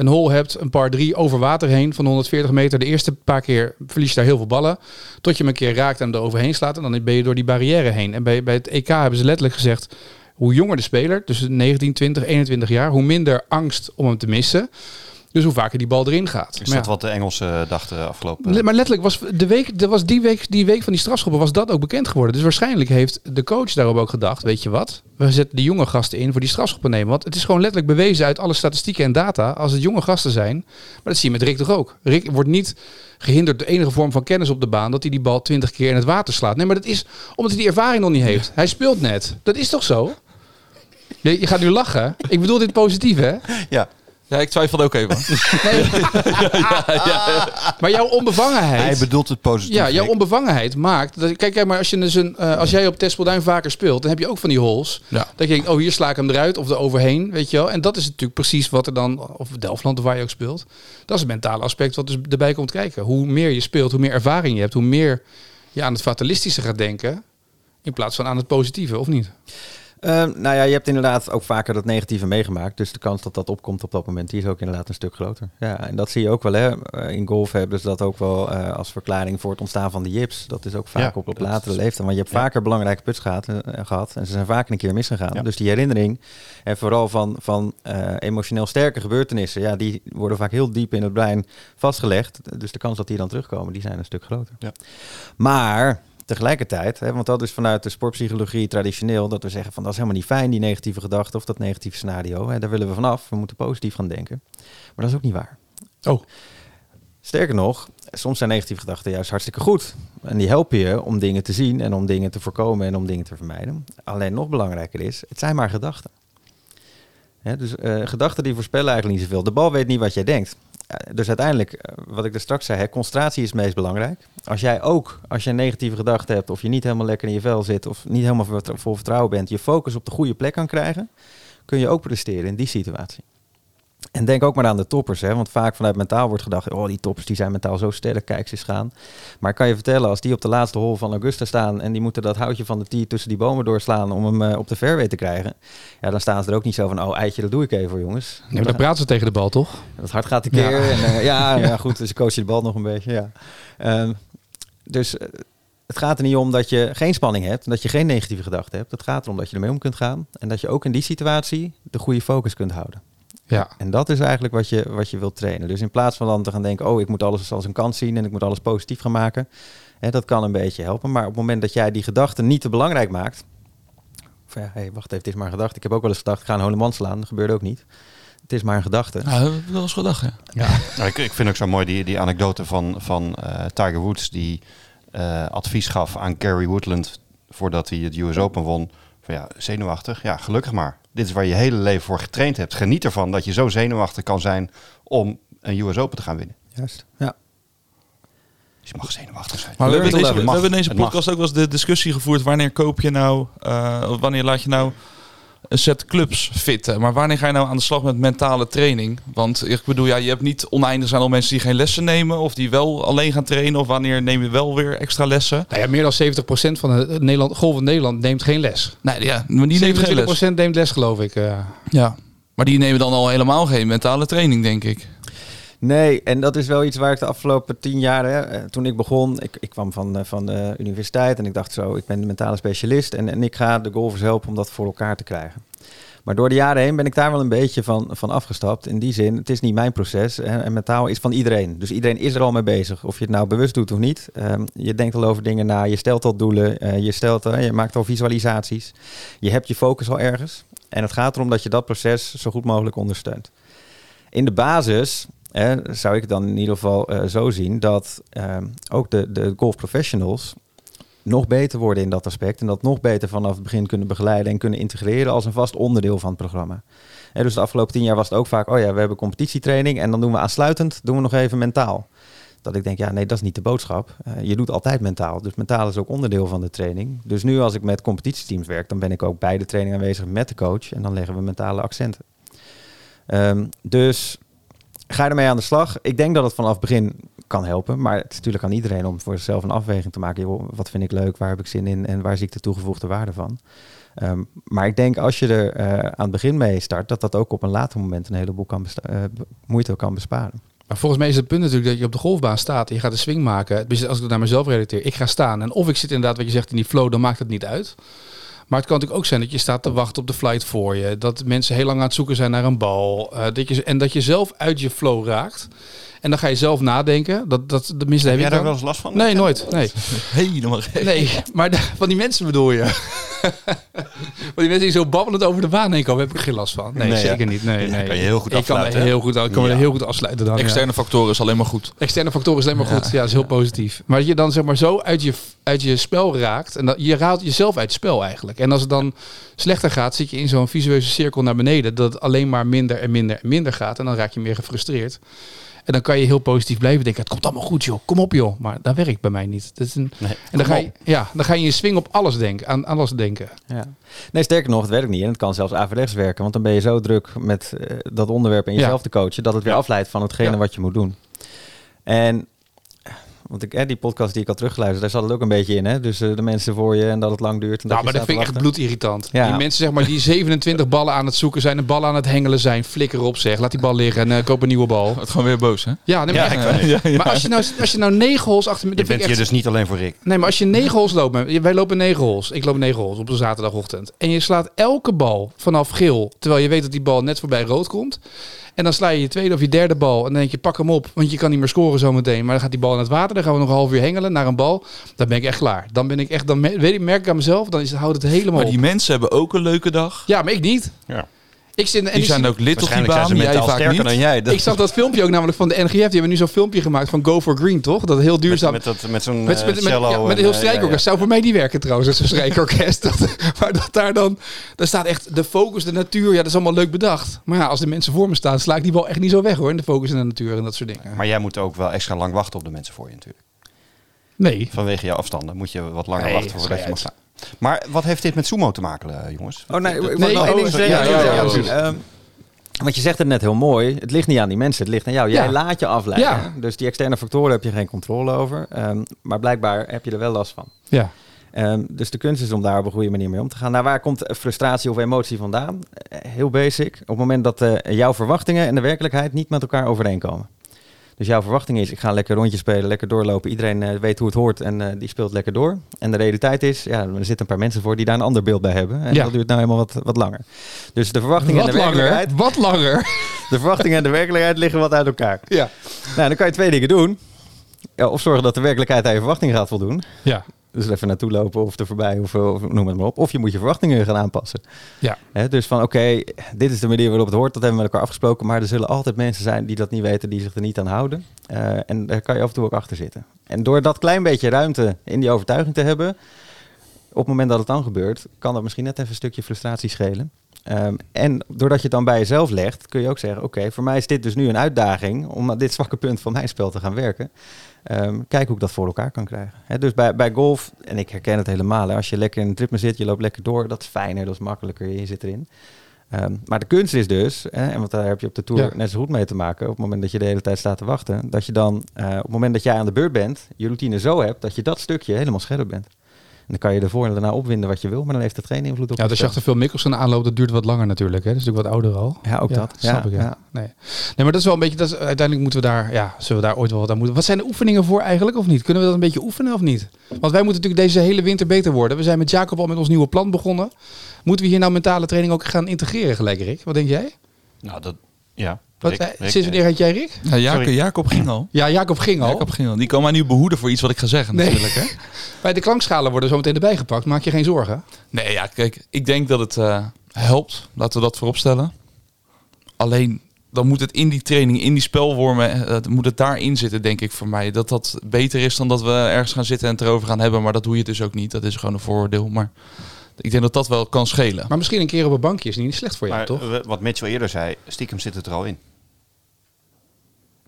een hole hebt, een par 3 over water heen van 140 meter. De eerste paar keer verlies je daar heel veel ballen. Tot je hem een keer raakt en er overheen slaat. En dan ben je door die barrière heen. En bij, bij het EK hebben ze letterlijk gezegd... hoe jonger de speler, dus 19, 20, 21 jaar... hoe minder angst om hem te missen. Dus hoe vaker die bal erin gaat. Is Maar dat ja. wat de Engelsen dachten afgelopen... Le- Maar letterlijk was de week, was die week, die week van die strafschoppen was dat ook bekend geworden. Dus waarschijnlijk heeft de coach daarop ook gedacht, weet je wat? We zetten die jonge gasten in voor die strafschoppen nemen. Want het is gewoon letterlijk bewezen uit alle statistieken en data, als het jonge gasten zijn. Maar dat zie je met Rick toch ook. Rick wordt niet gehinderd door enige vorm van kennis op de baan dat hij die bal twintig keer in het water slaat. Nee, maar dat is omdat hij die ervaring nog niet heeft. Hij speelt net. Dat is toch zo? Je, je gaat nu lachen. Ik bedoel dit positief, hè? Ja, Ja, ik twijfelde ook even. Nee. Maar jouw onbevangenheid. hij bedoelt het positief. Ja, jouw onbevangenheid maakt. Dat, kijk, kijk, maar als, je dus een, eh, als jij op Tespelduin vaker speelt, dan heb je ook van die holes. Ja. Dat je denkt, oh, hier sla ik hem eruit of er overheen, weet je wel. En dat is natuurlijk precies wat er dan, of Delftland of waar je ook speelt. Dat is het mentale aspect wat dus erbij komt kijken. Hoe meer je speelt, hoe meer ervaring je hebt, hoe meer je aan het fatalistische gaat denken. In plaats van aan het positieve, of niet? Ehm, nou ja, je hebt inderdaad ook vaker dat negatieve meegemaakt. Dus de kans dat dat opkomt op dat moment, die is ook inderdaad een stuk groter. Ja, en dat zie je ook wel. Hè. Eh, In golf hebben ze dat ook wel eh, als verklaring voor het ontstaan van de jips. Dat is ook vaak Ja, op, op latere leeftijd. Want je hebt ja. vaker belangrijke puts gehad, eh, gehad. En ze zijn vaker een keer misgegaan. Ja. Dus die herinnering, en vooral van, van emotioneel sterke gebeurtenissen... Ja, die worden vaak heel diep in het brein vastgelegd. Dus de kans dat die dan terugkomen, die zijn een stuk groter. Ja. Maar tegelijkertijd, hè, want dat is vanuit de sportpsychologie traditioneel, dat we zeggen van dat is helemaal niet fijn, die negatieve gedachte of dat negatieve scenario. Hè, daar willen we vanaf. We moeten positief gaan denken. Maar dat is ook niet waar. Oh. Sterker nog, soms zijn negatieve gedachten juist hartstikke goed. En die helpen je om dingen te zien en om dingen te voorkomen en om dingen te vermijden. Alleen nog belangrijker is, het zijn maar gedachten. Hè, dus eh, gedachten die voorspellen eigenlijk niet zoveel. De bal weet niet wat jij denkt. Dus uiteindelijk, eh, wat ik er straks zei, hè, concentratie is het meest belangrijk. Als jij ook, als je een negatieve gedachte hebt, of je niet helemaal lekker in je vel zit, of niet helemaal vol vertrouwen bent, je focus op de goede plek kan krijgen, kun je ook presteren in die situatie. En denk ook maar aan de toppers, hè? want vaak vanuit mentaal wordt gedacht, oh die toppers die zijn mentaal zo sterk, kijk ze eens gaan. Maar ik kan je vertellen, als die op de laatste hol van Augusta staan en die moeten dat houtje van de tee tussen die bomen doorslaan om hem eh, op de fairway te krijgen, ja, dan staan ze er ook niet zo van, oh eitje, dat doe ik even jongens. Nee, maar dan praten ze tegen de bal, toch? Dat hart gaat een keer. Ja. En, eh, ja, ja, goed. Dus coach je de bal nog een beetje. Ja. Ehm, dus eh, het gaat er niet om dat je geen spanning hebt. Dat je geen negatieve gedachten hebt. Het gaat erom dat je ermee om kunt gaan. En dat je ook in die situatie de goede focus kunt houden. Ja. En dat is eigenlijk wat je, wat je wilt trainen. Dus in plaats van dan te gaan denken... oh, ik moet alles als een kans zien en ik moet alles positief gaan maken. Hè, dat kan een beetje helpen. Maar op het moment dat jij die gedachten niet te belangrijk maakt... Of ja, hey, wacht even, het is maar een gedachte. Ik heb ook wel eens gedacht, ik ga een holle man slaan. Dat gebeurde ook niet. Het is maar een gedachte. Nou, wel eens gedacht, ja. Nou, ik, ik vind ook zo mooi die, die anekdote van, van eh, Tiger Woods die eh, advies gaf aan Gary Woodland voordat hij het US Open won. Van ja, zenuwachtig. Ja, gelukkig maar. Dit is waar je hele leven voor getraind hebt. Geniet ervan dat je zo zenuwachtig kan zijn om een US Open te gaan winnen. Juist. Ja. Dus je mag zenuwachtig zijn. Maar we hebben, to deze, we hebben in deze podcast ook wel eens de discussie gevoerd. Wanneer koop je nou, eh, of wanneer laat je nou een set clubs fitten? Maar wanneer ga je nou aan de slag met mentale training? Want ik bedoel, ja, je hebt niet oneindig zijn al mensen die geen lessen nemen. Of die wel alleen gaan trainen. Of wanneer neem je wel weer extra lessen? Nou ja, meer dan 70% van het Nederland, golf in Nederland neemt geen les. Nee, ja, maar die neemt geen les. 27% neemt les, geloof ik. eh. Ja. Maar die nemen dan al helemaal geen mentale training, denk ik. Nee, en dat is wel iets waar ik de afgelopen tien jaar, hè, eh, toen ik begon, ik, ik kwam van, eh, van de universiteit en ik dacht zo, ik ben mentale specialist en, en ik ga de golfers helpen om dat voor elkaar te krijgen. Maar door de jaren heen ben ik daar wel een beetje van, van afgestapt. In die zin, het is niet mijn proces. hè, En mentaal is van iedereen. Dus iedereen is er al mee bezig. Of je het nou bewust doet of niet. Ehm, je denkt al over dingen na. Je stelt al doelen. eh, je, stelt, eh, je maakt al visualisaties. Je hebt je focus al ergens. En het gaat erom dat je dat proces zo goed mogelijk ondersteunt. In de basis hè, zou ik dan in ieder geval eh, zo zien dat ehm, ook de, de golf professionals nog beter worden in dat aspect. En dat nog beter vanaf het begin kunnen begeleiden en kunnen integreren als een vast onderdeel van het programma. Hè, dus de afgelopen tien jaar was het ook vaak, oh ja, we hebben competitietraining en dan doen we aansluitend, doen we nog even mentaal. Dat ik denk, ja, nee, dat is niet de boodschap. Eh, je doet altijd mentaal. Dus mentaal is ook onderdeel van de training. Dus nu als ik met competitieteams werk, dan ben ik ook bij de training aanwezig met de coach. En dan leggen we mentale accenten. Ehm, dus ga je ermee aan de slag. Ik denk dat het vanaf het begin kan helpen. Maar het is natuurlijk aan iedereen om voor zichzelf een afweging te maken. Wat vind ik leuk? Waar heb ik zin in? En waar zie ik de toegevoegde waarde van? Ehm, maar ik denk als je er eh, aan het begin mee start, dat dat ook op een later moment een heleboel kan eh, moeite kan besparen. Maar volgens mij is het punt natuurlijk dat je op de golfbaan staat en je gaat een swing maken. Als ik het naar mezelf relateer, ik ga staan. En of ik zit inderdaad, wat je zegt, in die flow, dan maakt het niet uit. Maar het kan natuurlijk ook zijn dat je staat te wachten op de flight voor je. Dat mensen heel lang aan het zoeken zijn naar een bal. eh, dat je, en dat je zelf uit je flow raakt. En dan ga je zelf nadenken. Dat, dat, de minste Heb heb jij ik daar wel eens last van? Nee, nooit. Nee. Helemaal geen. Nee, maar de- van die mensen bedoel je. van die mensen die zo babbelend over de baan heen komen, heb ik geen last van. Nee, Nee, zeker ja. niet. Nee, Ja, nee. kan je heel goed ik kan, afsluiten, me hè? heel goed, ik kan me heel goed afsluiten dan. ja. Externe factoren is alleen maar goed. Externe factoren is alleen maar goed. Ja, dat is heel positief. Maar dat je dan zeg maar zo uit je, uit je spel raakt. En dat, je raalt jezelf uit het spel eigenlijk. En als het dan slechter gaat, zit je in zo'n visueuze cirkel naar beneden. Dat het alleen maar minder en minder en minder gaat. En dan raak je meer gefrustreerd. En dan kan je heel positief blijven denken. Het komt allemaal goed joh. Kom op joh. Maar dat werkt bij mij niet. Dat is een, Nee. en dan ga, je, ja, dan ga je in je swing op alles denken. Aan alles denken. Ja. Nee, sterker nog, het werkt niet. En het kan zelfs averechts werken. Want dan ben je zo druk met eh, dat onderwerp en jezelf Ja. te coachen... dat het weer afleidt van hetgene wat je moet doen. En Want ik, hè, die podcast die ik had teruggeluisterd, daar zat het ook een beetje in. Hè? Dus eh, de mensen voor je en dat het lang duurt. En Nou, dat maar dat vind ik echt bloedirritant. Ja. Die mensen zeg maar die 27 ballen aan het zoeken zijn, een bal aan het hengelen zijn, flikker op zeg, laat die bal liggen en eh, koop een nieuwe bal. Het gewoon weer boos, hè? Ja, nee, maar, Ja, maar als je nou, als je nou negen holes achter me, Je dat vind bent hier echt- dus niet alleen voor Rick. Nee, maar als je negen holes loopt, wij lopen negen holes. Ik loop negen holes op een zaterdagochtend. En je slaat elke bal vanaf geel, terwijl je weet dat die bal net voorbij rood komt. En dan sla je je tweede of je derde bal en dan denk je pak hem op, want je kan niet meer scoren zometeen. Maar dan gaat die bal in het water, dan gaan we nog een half uur hengelen naar een bal. Dan ben ik echt klaar. Dan ben ik echt, dan weet ik, merk ik aan mezelf, dan is, houdt het helemaal Maar op. die mensen hebben ook een leuke dag. Ja, maar ik niet. Ja. Ik zit, en Die zijn ook lid op die Waarschijnlijk zijn baan, ze jij mentaal vaak sterker niet. dan jij. Dat- ik zag dat filmpje ook namelijk van de NGF. Die hebben nu zo'n filmpje gemaakt van Go for Green, toch? Dat heel duurzaam. Met, met, dat, met zo'n Met, eh, met, cello ja, met en, een heel eh, strijkorkest. Zou voor mij niet werken trouwens, zo'n strijkorkest. Dat, maar dat daar dan... Daar staat echt de focus, de natuur. Ja, dat is allemaal leuk bedacht. Maar ja, als de mensen voor me staan, sla ik die bal echt niet zo weg hoor. In de focus en de natuur en dat soort dingen. ja. Maar jij moet ook wel extra lang wachten op de mensen voor je natuurlijk. Nee. Vanwege jouw afstanden moet je wat langer Nee, wachten voordat je mag uit. Maar wat heeft dit met sumo te maken, eh, jongens? Oh nee, ik wil Nee, nog oh. Ehm, want je zegt het net heel mooi. Het ligt niet aan die mensen, het ligt aan jou. Jij Ja. laat je afleiden. Ja. Dus die externe factoren heb je geen controle over. Ehm, maar blijkbaar heb je er wel last van. Ja. Ehm, dus de kunst is om daar op een goede manier mee om te gaan. Nou, waar komt frustratie of emotie vandaan? Eh, heel basic. Op het moment dat eh, jouw verwachtingen en de werkelijkheid niet met elkaar overeenkomen. Dus jouw verwachting is, ik ga lekker rondjes spelen, lekker doorlopen. Iedereen eh, weet hoe het hoort en eh, die speelt lekker door. En de realiteit is, ja, er zitten een paar mensen voor die daar een ander beeld bij hebben. En Ja. dat duurt nou helemaal wat, wat langer. Dus de verwachtingen Wat en de langer. werkelijkheid... Wat langer. De verwachtingen en de werkelijkheid liggen wat uit elkaar. Ja. Nou, dan kan je twee dingen doen. Ja, of zorgen dat de werkelijkheid aan je verwachtingen gaat voldoen. Ja. Dus even naartoe lopen of er voorbij of, of noem het maar op. Of je moet je verwachtingen gaan aanpassen. Ja. Dus van oké, dit is de manier waarop het hoort. Dat hebben we met elkaar afgesproken. Maar er zullen altijd mensen zijn die dat niet weten, die zich er niet aan houden. Eh, en daar kan je af en toe ook achter zitten. En door dat klein beetje ruimte in die overtuiging te hebben, op het moment dat het dan gebeurt, kan dat misschien net even een stukje frustratie schelen. Ehm, en doordat je het dan bij jezelf legt, kun je ook zeggen: Oké, voor mij is dit dus nu een uitdaging om aan dit zwakke punt van mijn spel te gaan werken. Ehm, kijk hoe ik dat voor elkaar kan krijgen. Dus bij, bij golf, en ik herken het helemaal, hè, als je lekker in het ritme zit, je loopt lekker door, dat is fijner, dat is makkelijker, je zit erin. Ehm, maar de kunst is dus, hè, en want daar heb je op de tour Ja. net zo goed mee te maken, op het moment dat je de hele tijd staat te wachten, dat je dan eh, op het moment dat jij aan de beurt bent, je routine zo hebt dat je dat stukje helemaal scherp bent. En dan kan je ervoor en daarna opwinden wat je wil, maar dan heeft het geen invloed op Ja, als je achter veel Mikkelsen aanloopt, dat duurt wat langer natuurlijk. Hè? Dat is natuurlijk wat ouder al. Ja, ook dat. Snap Ja, ik, ja. ja. Nee. nee, maar dat is wel een beetje... Dat is, uiteindelijk moeten we daar... Ja, zullen we daar ooit wel wat aan moeten... Wat zijn de oefeningen voor eigenlijk, of niet? Kunnen we dat een beetje oefenen, of niet? Want wij moeten natuurlijk deze hele winter beter worden. We zijn met Jacob al met ons nieuwe plan begonnen. Moeten we hier nou mentale training ook gaan integreren gelijk, Rick? Wat denk jij? Nou, dat... Ja. Wat, Rick, eh, Rick, sinds wanneer had jij Rick? Ja, Jacob, ging al. Ja, Jacob ging al. Jacob ging al. Die kan mij nu behoeden voor iets wat ik ga zeggen Nee. natuurlijk. Hè? Bij de klankschalen worden zo meteen erbij gepakt. Maak je geen zorgen. Nee, ja, kijk, ik denk dat het eh, helpt. Laten we dat vooropstellen. Alleen, dan moet het in die training, in die spelwormen, eh, moet het daarin zitten, denk ik voor mij. Dat dat beter is dan dat we ergens gaan zitten en het erover gaan hebben. Maar dat doe je dus ook niet. Dat is gewoon een vooroordeel. Maar ik denk dat dat wel kan schelen. Maar misschien een keer op een bankje is niet slecht voor jou, Maar toch? eh, wat Mitchell eerder zei, stiekem zit het er al in.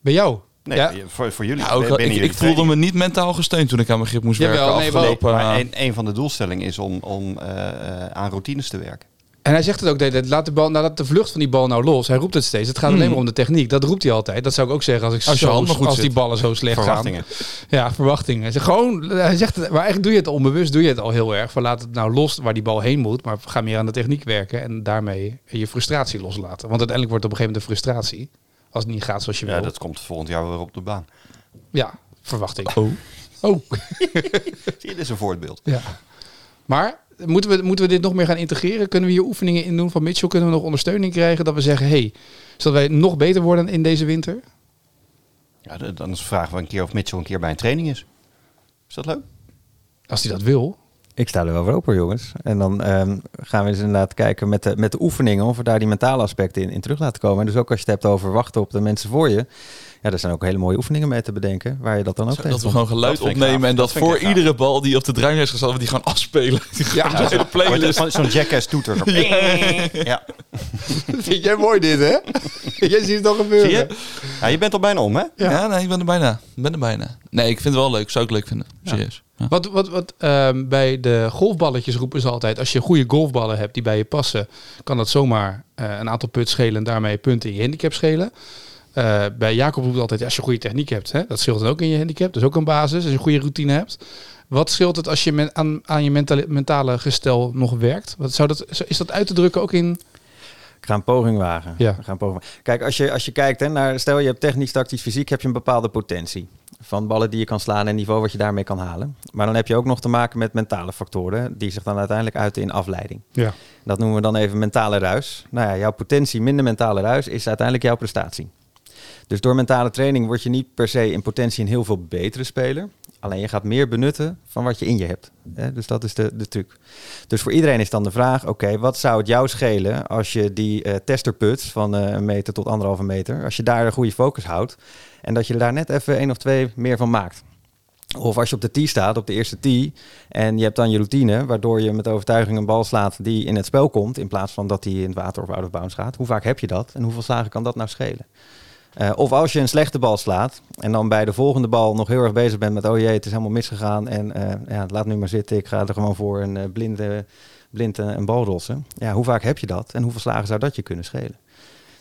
Bij jou? Nee, Ja? voor, voor jullie. Ja, ook, binnen ik, jullie ik voelde me niet mentaal gesteund toen ik aan mijn grip moest Jawel, werken nee, afgelopen... Maar eh, een, een van de doelstellingen is om, om eh, eh, aan routines te werken. En hij zegt het ook, de laat de bal, nou, laat de vlucht van die bal nou los. Hij roept het steeds. Het gaat alleen Hmm. maar om de techniek. Dat roept hij altijd. Dat zou ik ook zeggen als ik Als zo, goed als die ballen zo slecht Verwachtingen. gaan. Ja, verwachtingen. Hij zegt gewoon, hij zegt het, maar eigenlijk doe je het onbewust, doe je het al heel erg. Van laat het nou los waar die bal heen moet, maar ga meer aan de techniek werken en daarmee je frustratie loslaten. Want uiteindelijk wordt het op een gegeven moment een frustratie als het niet gaat zoals je Ja, wil. dat komt volgend jaar weer op de baan. Ja, verwacht ik. Oh. Oh, Zie je, dit is een voorbeeld. ja. Maar moeten we, moeten we dit nog meer gaan integreren? Kunnen we hier oefeningen in doen van Mitchell? Kunnen we nog ondersteuning krijgen dat we zeggen, hey, zodat wij nog beter worden in deze winter? Ja, dan is vragen we een keer of Mitchell een keer bij een training is. Is dat leuk? Als hij dat wil. Ik sta er wel voor open, jongens. En dan ehm, gaan we eens inderdaad kijken met de, met de oefeningen of we daar die mentale aspecten in, in terug laten komen. En dus ook als je het hebt over wachten op de mensen voor je. Ja, er zijn ook hele mooie oefeningen mee te bedenken, waar je dat dan ook dat we gewoon geluid Dat opnemen gaaf. en Dat voor gaaf. iedere bal die op de druin is gezet, we die gewoon afspelen. Die Ja, gewoon de hele playlist. Zo'n zo'n jackass toeter. Zo. Ja. Vind jij mooi dit, hè? jij ziet het al gebeuren. Zie je? Ja, je bent al bijna om, hè? Ja. nee, ik ben er bijna. Ik ben er bijna. Nee, ik vind het wel leuk. Zou ik leuk vinden. Serieus. Ja. Wat, wat, wat ehm, bij de golfballetjes roepen ze altijd, als je goede golfballen hebt die bij je passen, kan dat zomaar eh, een aantal puts schelen en daarmee punten in je handicap schelen. Eh, bij Jacob roept altijd, ja, als je goede techniek hebt, hè, dat scheelt dan ook in je handicap. Dat is ook een basis, als je een goede routine hebt. Wat scheelt het als je men, aan, aan je mentale, mentale gestel nog werkt? Wat zou dat, is dat uit te drukken ook in... Ik ga een poging wagen. Ja. Ik ga een poging wagen. Kijk, als je, als je kijkt hè, naar, stel je hebt technisch, tactisch, fysiek, heb je een bepaalde potentie. Van ballen die je kan slaan en niveau wat je daarmee kan halen. Maar dan heb je ook nog te maken met mentale factoren, die zich dan uiteindelijk uiten in afleiding. Ja. Dat noemen we dan even mentale ruis. Nou ja, jouw potentie minder mentale ruis is uiteindelijk jouw prestatie. Dus door mentale training word je niet per se in potentie een heel veel betere speler. Alleen je gaat meer benutten van wat je in je hebt. Hè? Dus dat is de, de truc. Dus voor iedereen is dan de vraag: oké, wat zou het jou schelen als je die eh testerputs van eh, een meter tot anderhalve meter, als je daar een goede focus houdt en dat je daar net even één of twee meer van maakt? Of als je op de tee staat, op de eerste tee, en je hebt dan je routine, waardoor je met overtuiging een bal slaat die in het spel komt, in plaats van dat die in het water of out of bounds gaat. Hoe vaak heb je dat en hoeveel slagen kan dat nou schelen? Uh, of als je een slechte bal slaat en dan bij de volgende bal nog heel erg bezig bent met, oh jee, het is helemaal misgegaan en uh, ja, laat nu maar zitten, ik ga er gewoon voor een uh, blinde, blind een bal rossen. Ja, hoe vaak heb je dat en hoeveel slagen zou dat je kunnen schelen?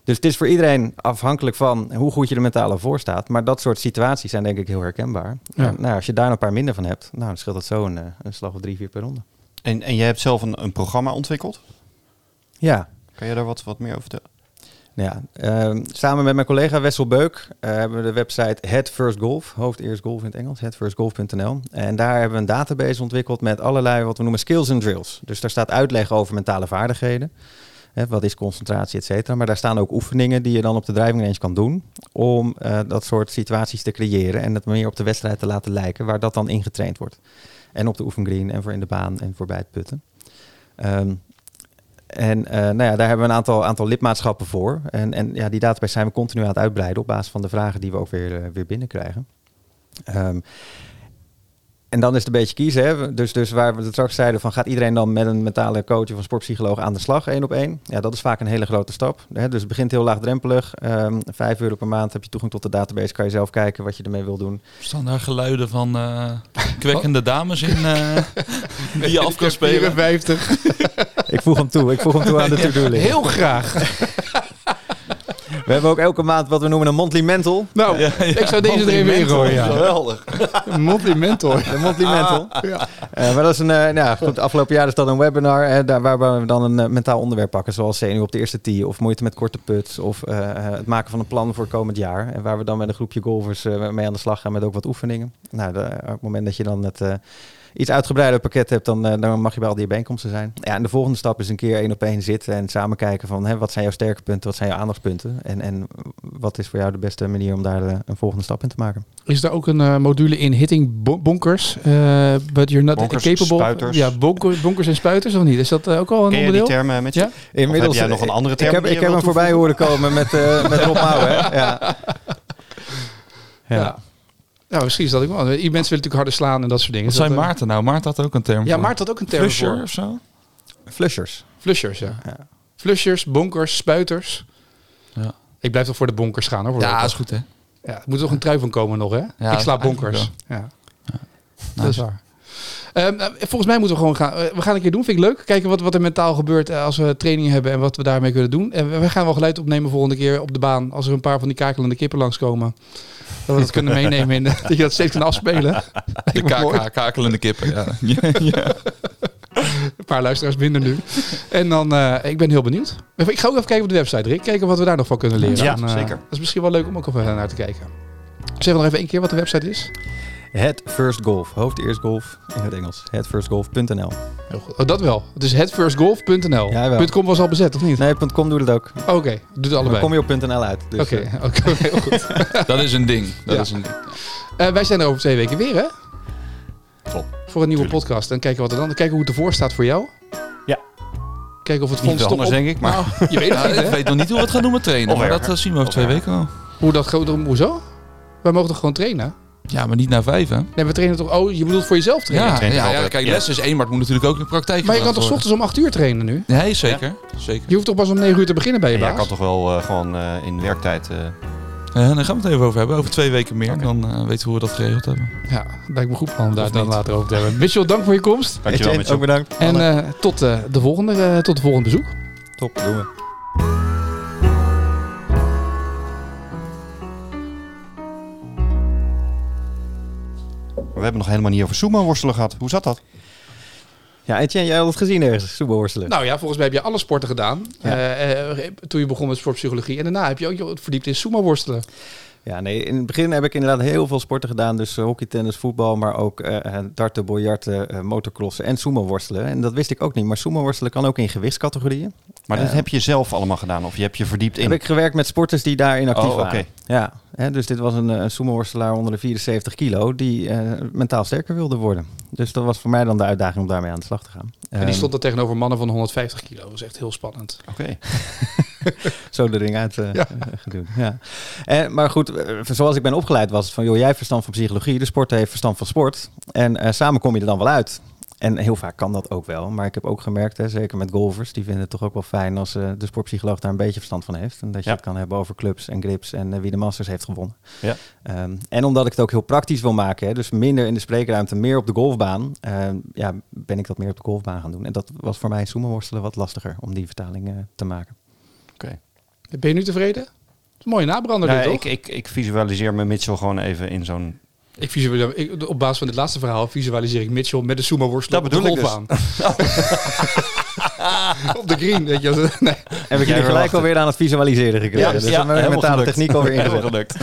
Dus het is voor iedereen afhankelijk van hoe goed je er mentaal voor staat. Maar dat soort situaties zijn denk ik heel herkenbaar. Ja. En, nou, als je daar een paar minder van hebt, nou, dan scheelt dat zo een, een slag of drie, vier per ronde. En, en jij hebt zelf een, een programma ontwikkeld? Ja. Kan je daar wat, wat meer over vertellen? Ja, uh, samen met mijn collega Wessel Beuk uh, hebben we de website Head First Golf, hoofd eerst golf in het Engels, headfirstgolf.nl. En daar hebben we een database ontwikkeld met allerlei wat we noemen skills and drills. Dus daar staat uitleg over mentale vaardigheden. Hè, wat is concentratie, et cetera. Maar daar staan ook oefeningen die je dan op de driving range kan doen om uh, dat soort situaties te creëren en het meer op de wedstrijd te laten lijken, waar dat dan ingetraind wordt. En op de oefengreen en voor in de baan en voorbij het putten. Um, en uh, nou ja, daar hebben we een aantal, aantal lidmaatschappen voor. En, en ja, die database zijn we continu aan het uitbreiden op basis van de vragen die we ook weer, uh, weer binnenkrijgen. Um, en dan is het een beetje kiezen. Hè? Dus, dus waar we het straks zeiden van gaat iedereen dan met een mentale coach of een sportpsycholoog aan de slag, één op één? Ja, dat is vaak een hele grote stap. Hè? Dus het begint heel laagdrempelig. Um, vijf euro per maand heb je toegang tot de database. Kan je zelf kijken wat je ermee wil doen. Staan daar geluiden van uh, kwekkende dames in uh, die je af kan spelen? 54. Ik voeg hem toe. Ik voeg hem toe aan de to-do-list. Heel graag. We hebben ook elke maand wat we noemen een monthly mental. Nou, ja, ja. ik zou deze er even in gooien. Ja. Geweldig. Een monthly mental. De monthly mental. Ah, ja. uh, maar dat is een, uh, nou, goed, afgelopen jaar is dat een webinar uh, daar, waar we dan een uh, mentaal onderwerp pakken. Zoals zenuw op de eerste tee of moeite met korte puts of uh, het maken van een plan voor komend jaar. En waar we dan met een groepje golfers uh, mee aan de slag gaan met ook wat oefeningen. Nou, de, op het moment dat je dan het uh, iets uitgebreider pakket hebt, dan, uh, dan mag je bij al die bijeenkomsten zijn. Ja, en de volgende stap is een keer één op één zitten en samen kijken van hè, wat zijn jouw sterke punten, wat zijn jouw aandachtspunten en, en wat is voor jou de beste manier om daar uh, een volgende stap in te maken. Is er ook een uh, module in hitting bonkers, uh, but you're not bonkers, capable? Spuiters. Ja, bonker, bonkers en spuiters of niet? Is dat ook al een Ken je onderdeel? die termen met je? Ja? Inmiddels heb jij nog een andere term? Ik heb, ik heb hem voorbij horen komen met, uh, met Rob Mouwen. Ja. ja. ja. Ja, misschien is dat ook wel. Mensen willen natuurlijk harder slaan en dat soort dingen. Wat zijn Maarten nou? Maarten had ook een term Ja, voor. Maarten had ook een term Flusher voor. of zo? Flushers. Flushers, ja. ja. Flushers, bonkers, spuiters. Ja. Ik blijf toch voor de bonkers gaan hoor. Ja, is goed hè. Ja, er moet toch een trui van komen nog hè? Ja, ik sla bonkers. Ja. Ja. Dat is waar. Um, volgens mij moeten we gewoon gaan. We gaan een keer doen, vind ik leuk. Kijken wat, wat er mentaal gebeurt als we training hebben en wat we daarmee kunnen doen. En we gaan wel geluid opnemen volgende keer op de baan. Als er een paar van die kakelende kippen langskomen. Dat we dat kunnen meenemen in de, dat je dat steeds kan afspelen. De kakelende kippen. Ja. ja. Een paar luisteraars minder nu. En dan, uh, ik ben heel benieuwd. Ik ga ook even kijken op de website, Rick. Kijken wat we daar nog van kunnen leren. Ja, en, uh, zeker. Dat is misschien wel leuk om ook even naar te kijken. Zeg nog even één keer wat de website is. Head First Golf. Hoofd eerst golf in het Engels. Goed. Oh, dat wel. Het is headfirstgolf.nl. Ja, .com was al bezet, of niet? Nee, .com doet het ook. Oké, okay, doet het allebei. Dan kom je op .nl uit. Oké, dus, okay, uh, okay, heel goed. dat is een ding. Dat ja. is een ding. Uh, wij zijn er over twee weken weer, hè? Top. Voor een nieuwe Tuurlijk. podcast. En kijken wat er dan. Kijken hoe het ervoor staat voor jou. Ja. Kijken of het fonds toch anders, op... denk ik. Maar nou, je weet het niet, Ik weet nog niet hoe we het gaan doen met trainen. Maar dat zien we over twee weken al. Hoe dat Hoezo? Wij mogen toch gewoon trainen? Ja, maar niet na vijf, hè? Nee, we trainen toch... Oh, je bedoelt voor jezelf trainen? Ja, ja, ja kijk, les is één, maar het moet natuurlijk ook in de praktijk Maar je kan toch s ochtends om acht uur trainen nu? Nee, zeker. Ja. zeker. Je hoeft toch pas om negen uur te beginnen bij je ja, baas? Je kan toch wel uh, gewoon uh, in werktijd... Uh... Uh, daar gaan we het even over hebben. Over twee weken meer. Okay. Dan uh, weten we hoe we dat geregeld hebben. Ja, lijkt me goed om daar dan later over te hebben. Mitchell, dank voor je komst. Dankjewel, Mitchell. Ook bedankt. En uh, tot, de volgende, tot de volgende bezoek. Top, doen we. We hebben nog helemaal niet over sumo worstelen gehad. Hoe zat dat? Ja, Etienne, jij had het gezien ergens, sumo worstelen. Nou ja, volgens mij heb je alle sporten gedaan. Ja. eh, eh, toen je begon met sportpsychologie. En daarna heb je ook je verdiept in sumo worstelen. Ja, nee, in het begin heb ik inderdaad heel veel sporten gedaan. Dus eh, hockey, tennis, voetbal, maar ook darten, biljarten, eh, motocrossen en sumo worstelen. En dat wist ik ook niet. Maar sumo worstelen kan ook in gewichtscategorieën. Maar dat Eh, heb je zelf allemaal gedaan of je hebt je verdiept in? Heb ik gewerkt met sporters die daarin actief Oh, oké. waren. Ja, hè, dus dit was een, eh, een sumo-worstelaar onder de 74 kilo die eh, mentaal sterker wilde worden. Dus dat was voor mij dan de uitdaging om daarmee aan de slag te gaan. En die Ehm, stond er tegenover mannen van 150 kilo. Dat was echt heel spannend. Oké. zo de ring uit eh Ja. eh, gedoe. Ja. En, maar goed, zoals ik ben opgeleid was het van, joh, jij verstand van psychologie, de sporter heeft verstand van sport. En eh, samen kom je er dan wel uit. En heel vaak kan dat ook wel. Maar ik heb ook gemerkt, hè, zeker met golfers, die vinden het toch ook wel fijn als eh, de sportpsycholoog daar een beetje verstand van heeft. En dat je Ja. het kan hebben over clubs en grips en eh, wie de Masters heeft gewonnen. Ja. Ehm, en omdat ik het ook heel praktisch wil maken, hè, dus minder in de spreekruimte, meer op de golfbaan, ehm, ja, ben ik dat meer op de golfbaan gaan doen. En dat was voor mij sumo worstelen wat lastiger om die vertaling eh, te maken. Oké. Ben je nu tevreden? Mooie nabrander Nou, dit, ik, toch? ik, ik visualiseer me Mitchell gewoon even in zo'n... Ik visualiseer, ik, op basis van dit laatste verhaal visualiseer ik Mitchell met de sumo worstelen Dat op de bedoel ik dus. golfbaan. op de green, weet je. wel. Nee. Heb ik jullie gelijk alweer aan het visualiseren gekregen. dus dan ben ik helemaal mentale gelukt. techniek alweer ingezet.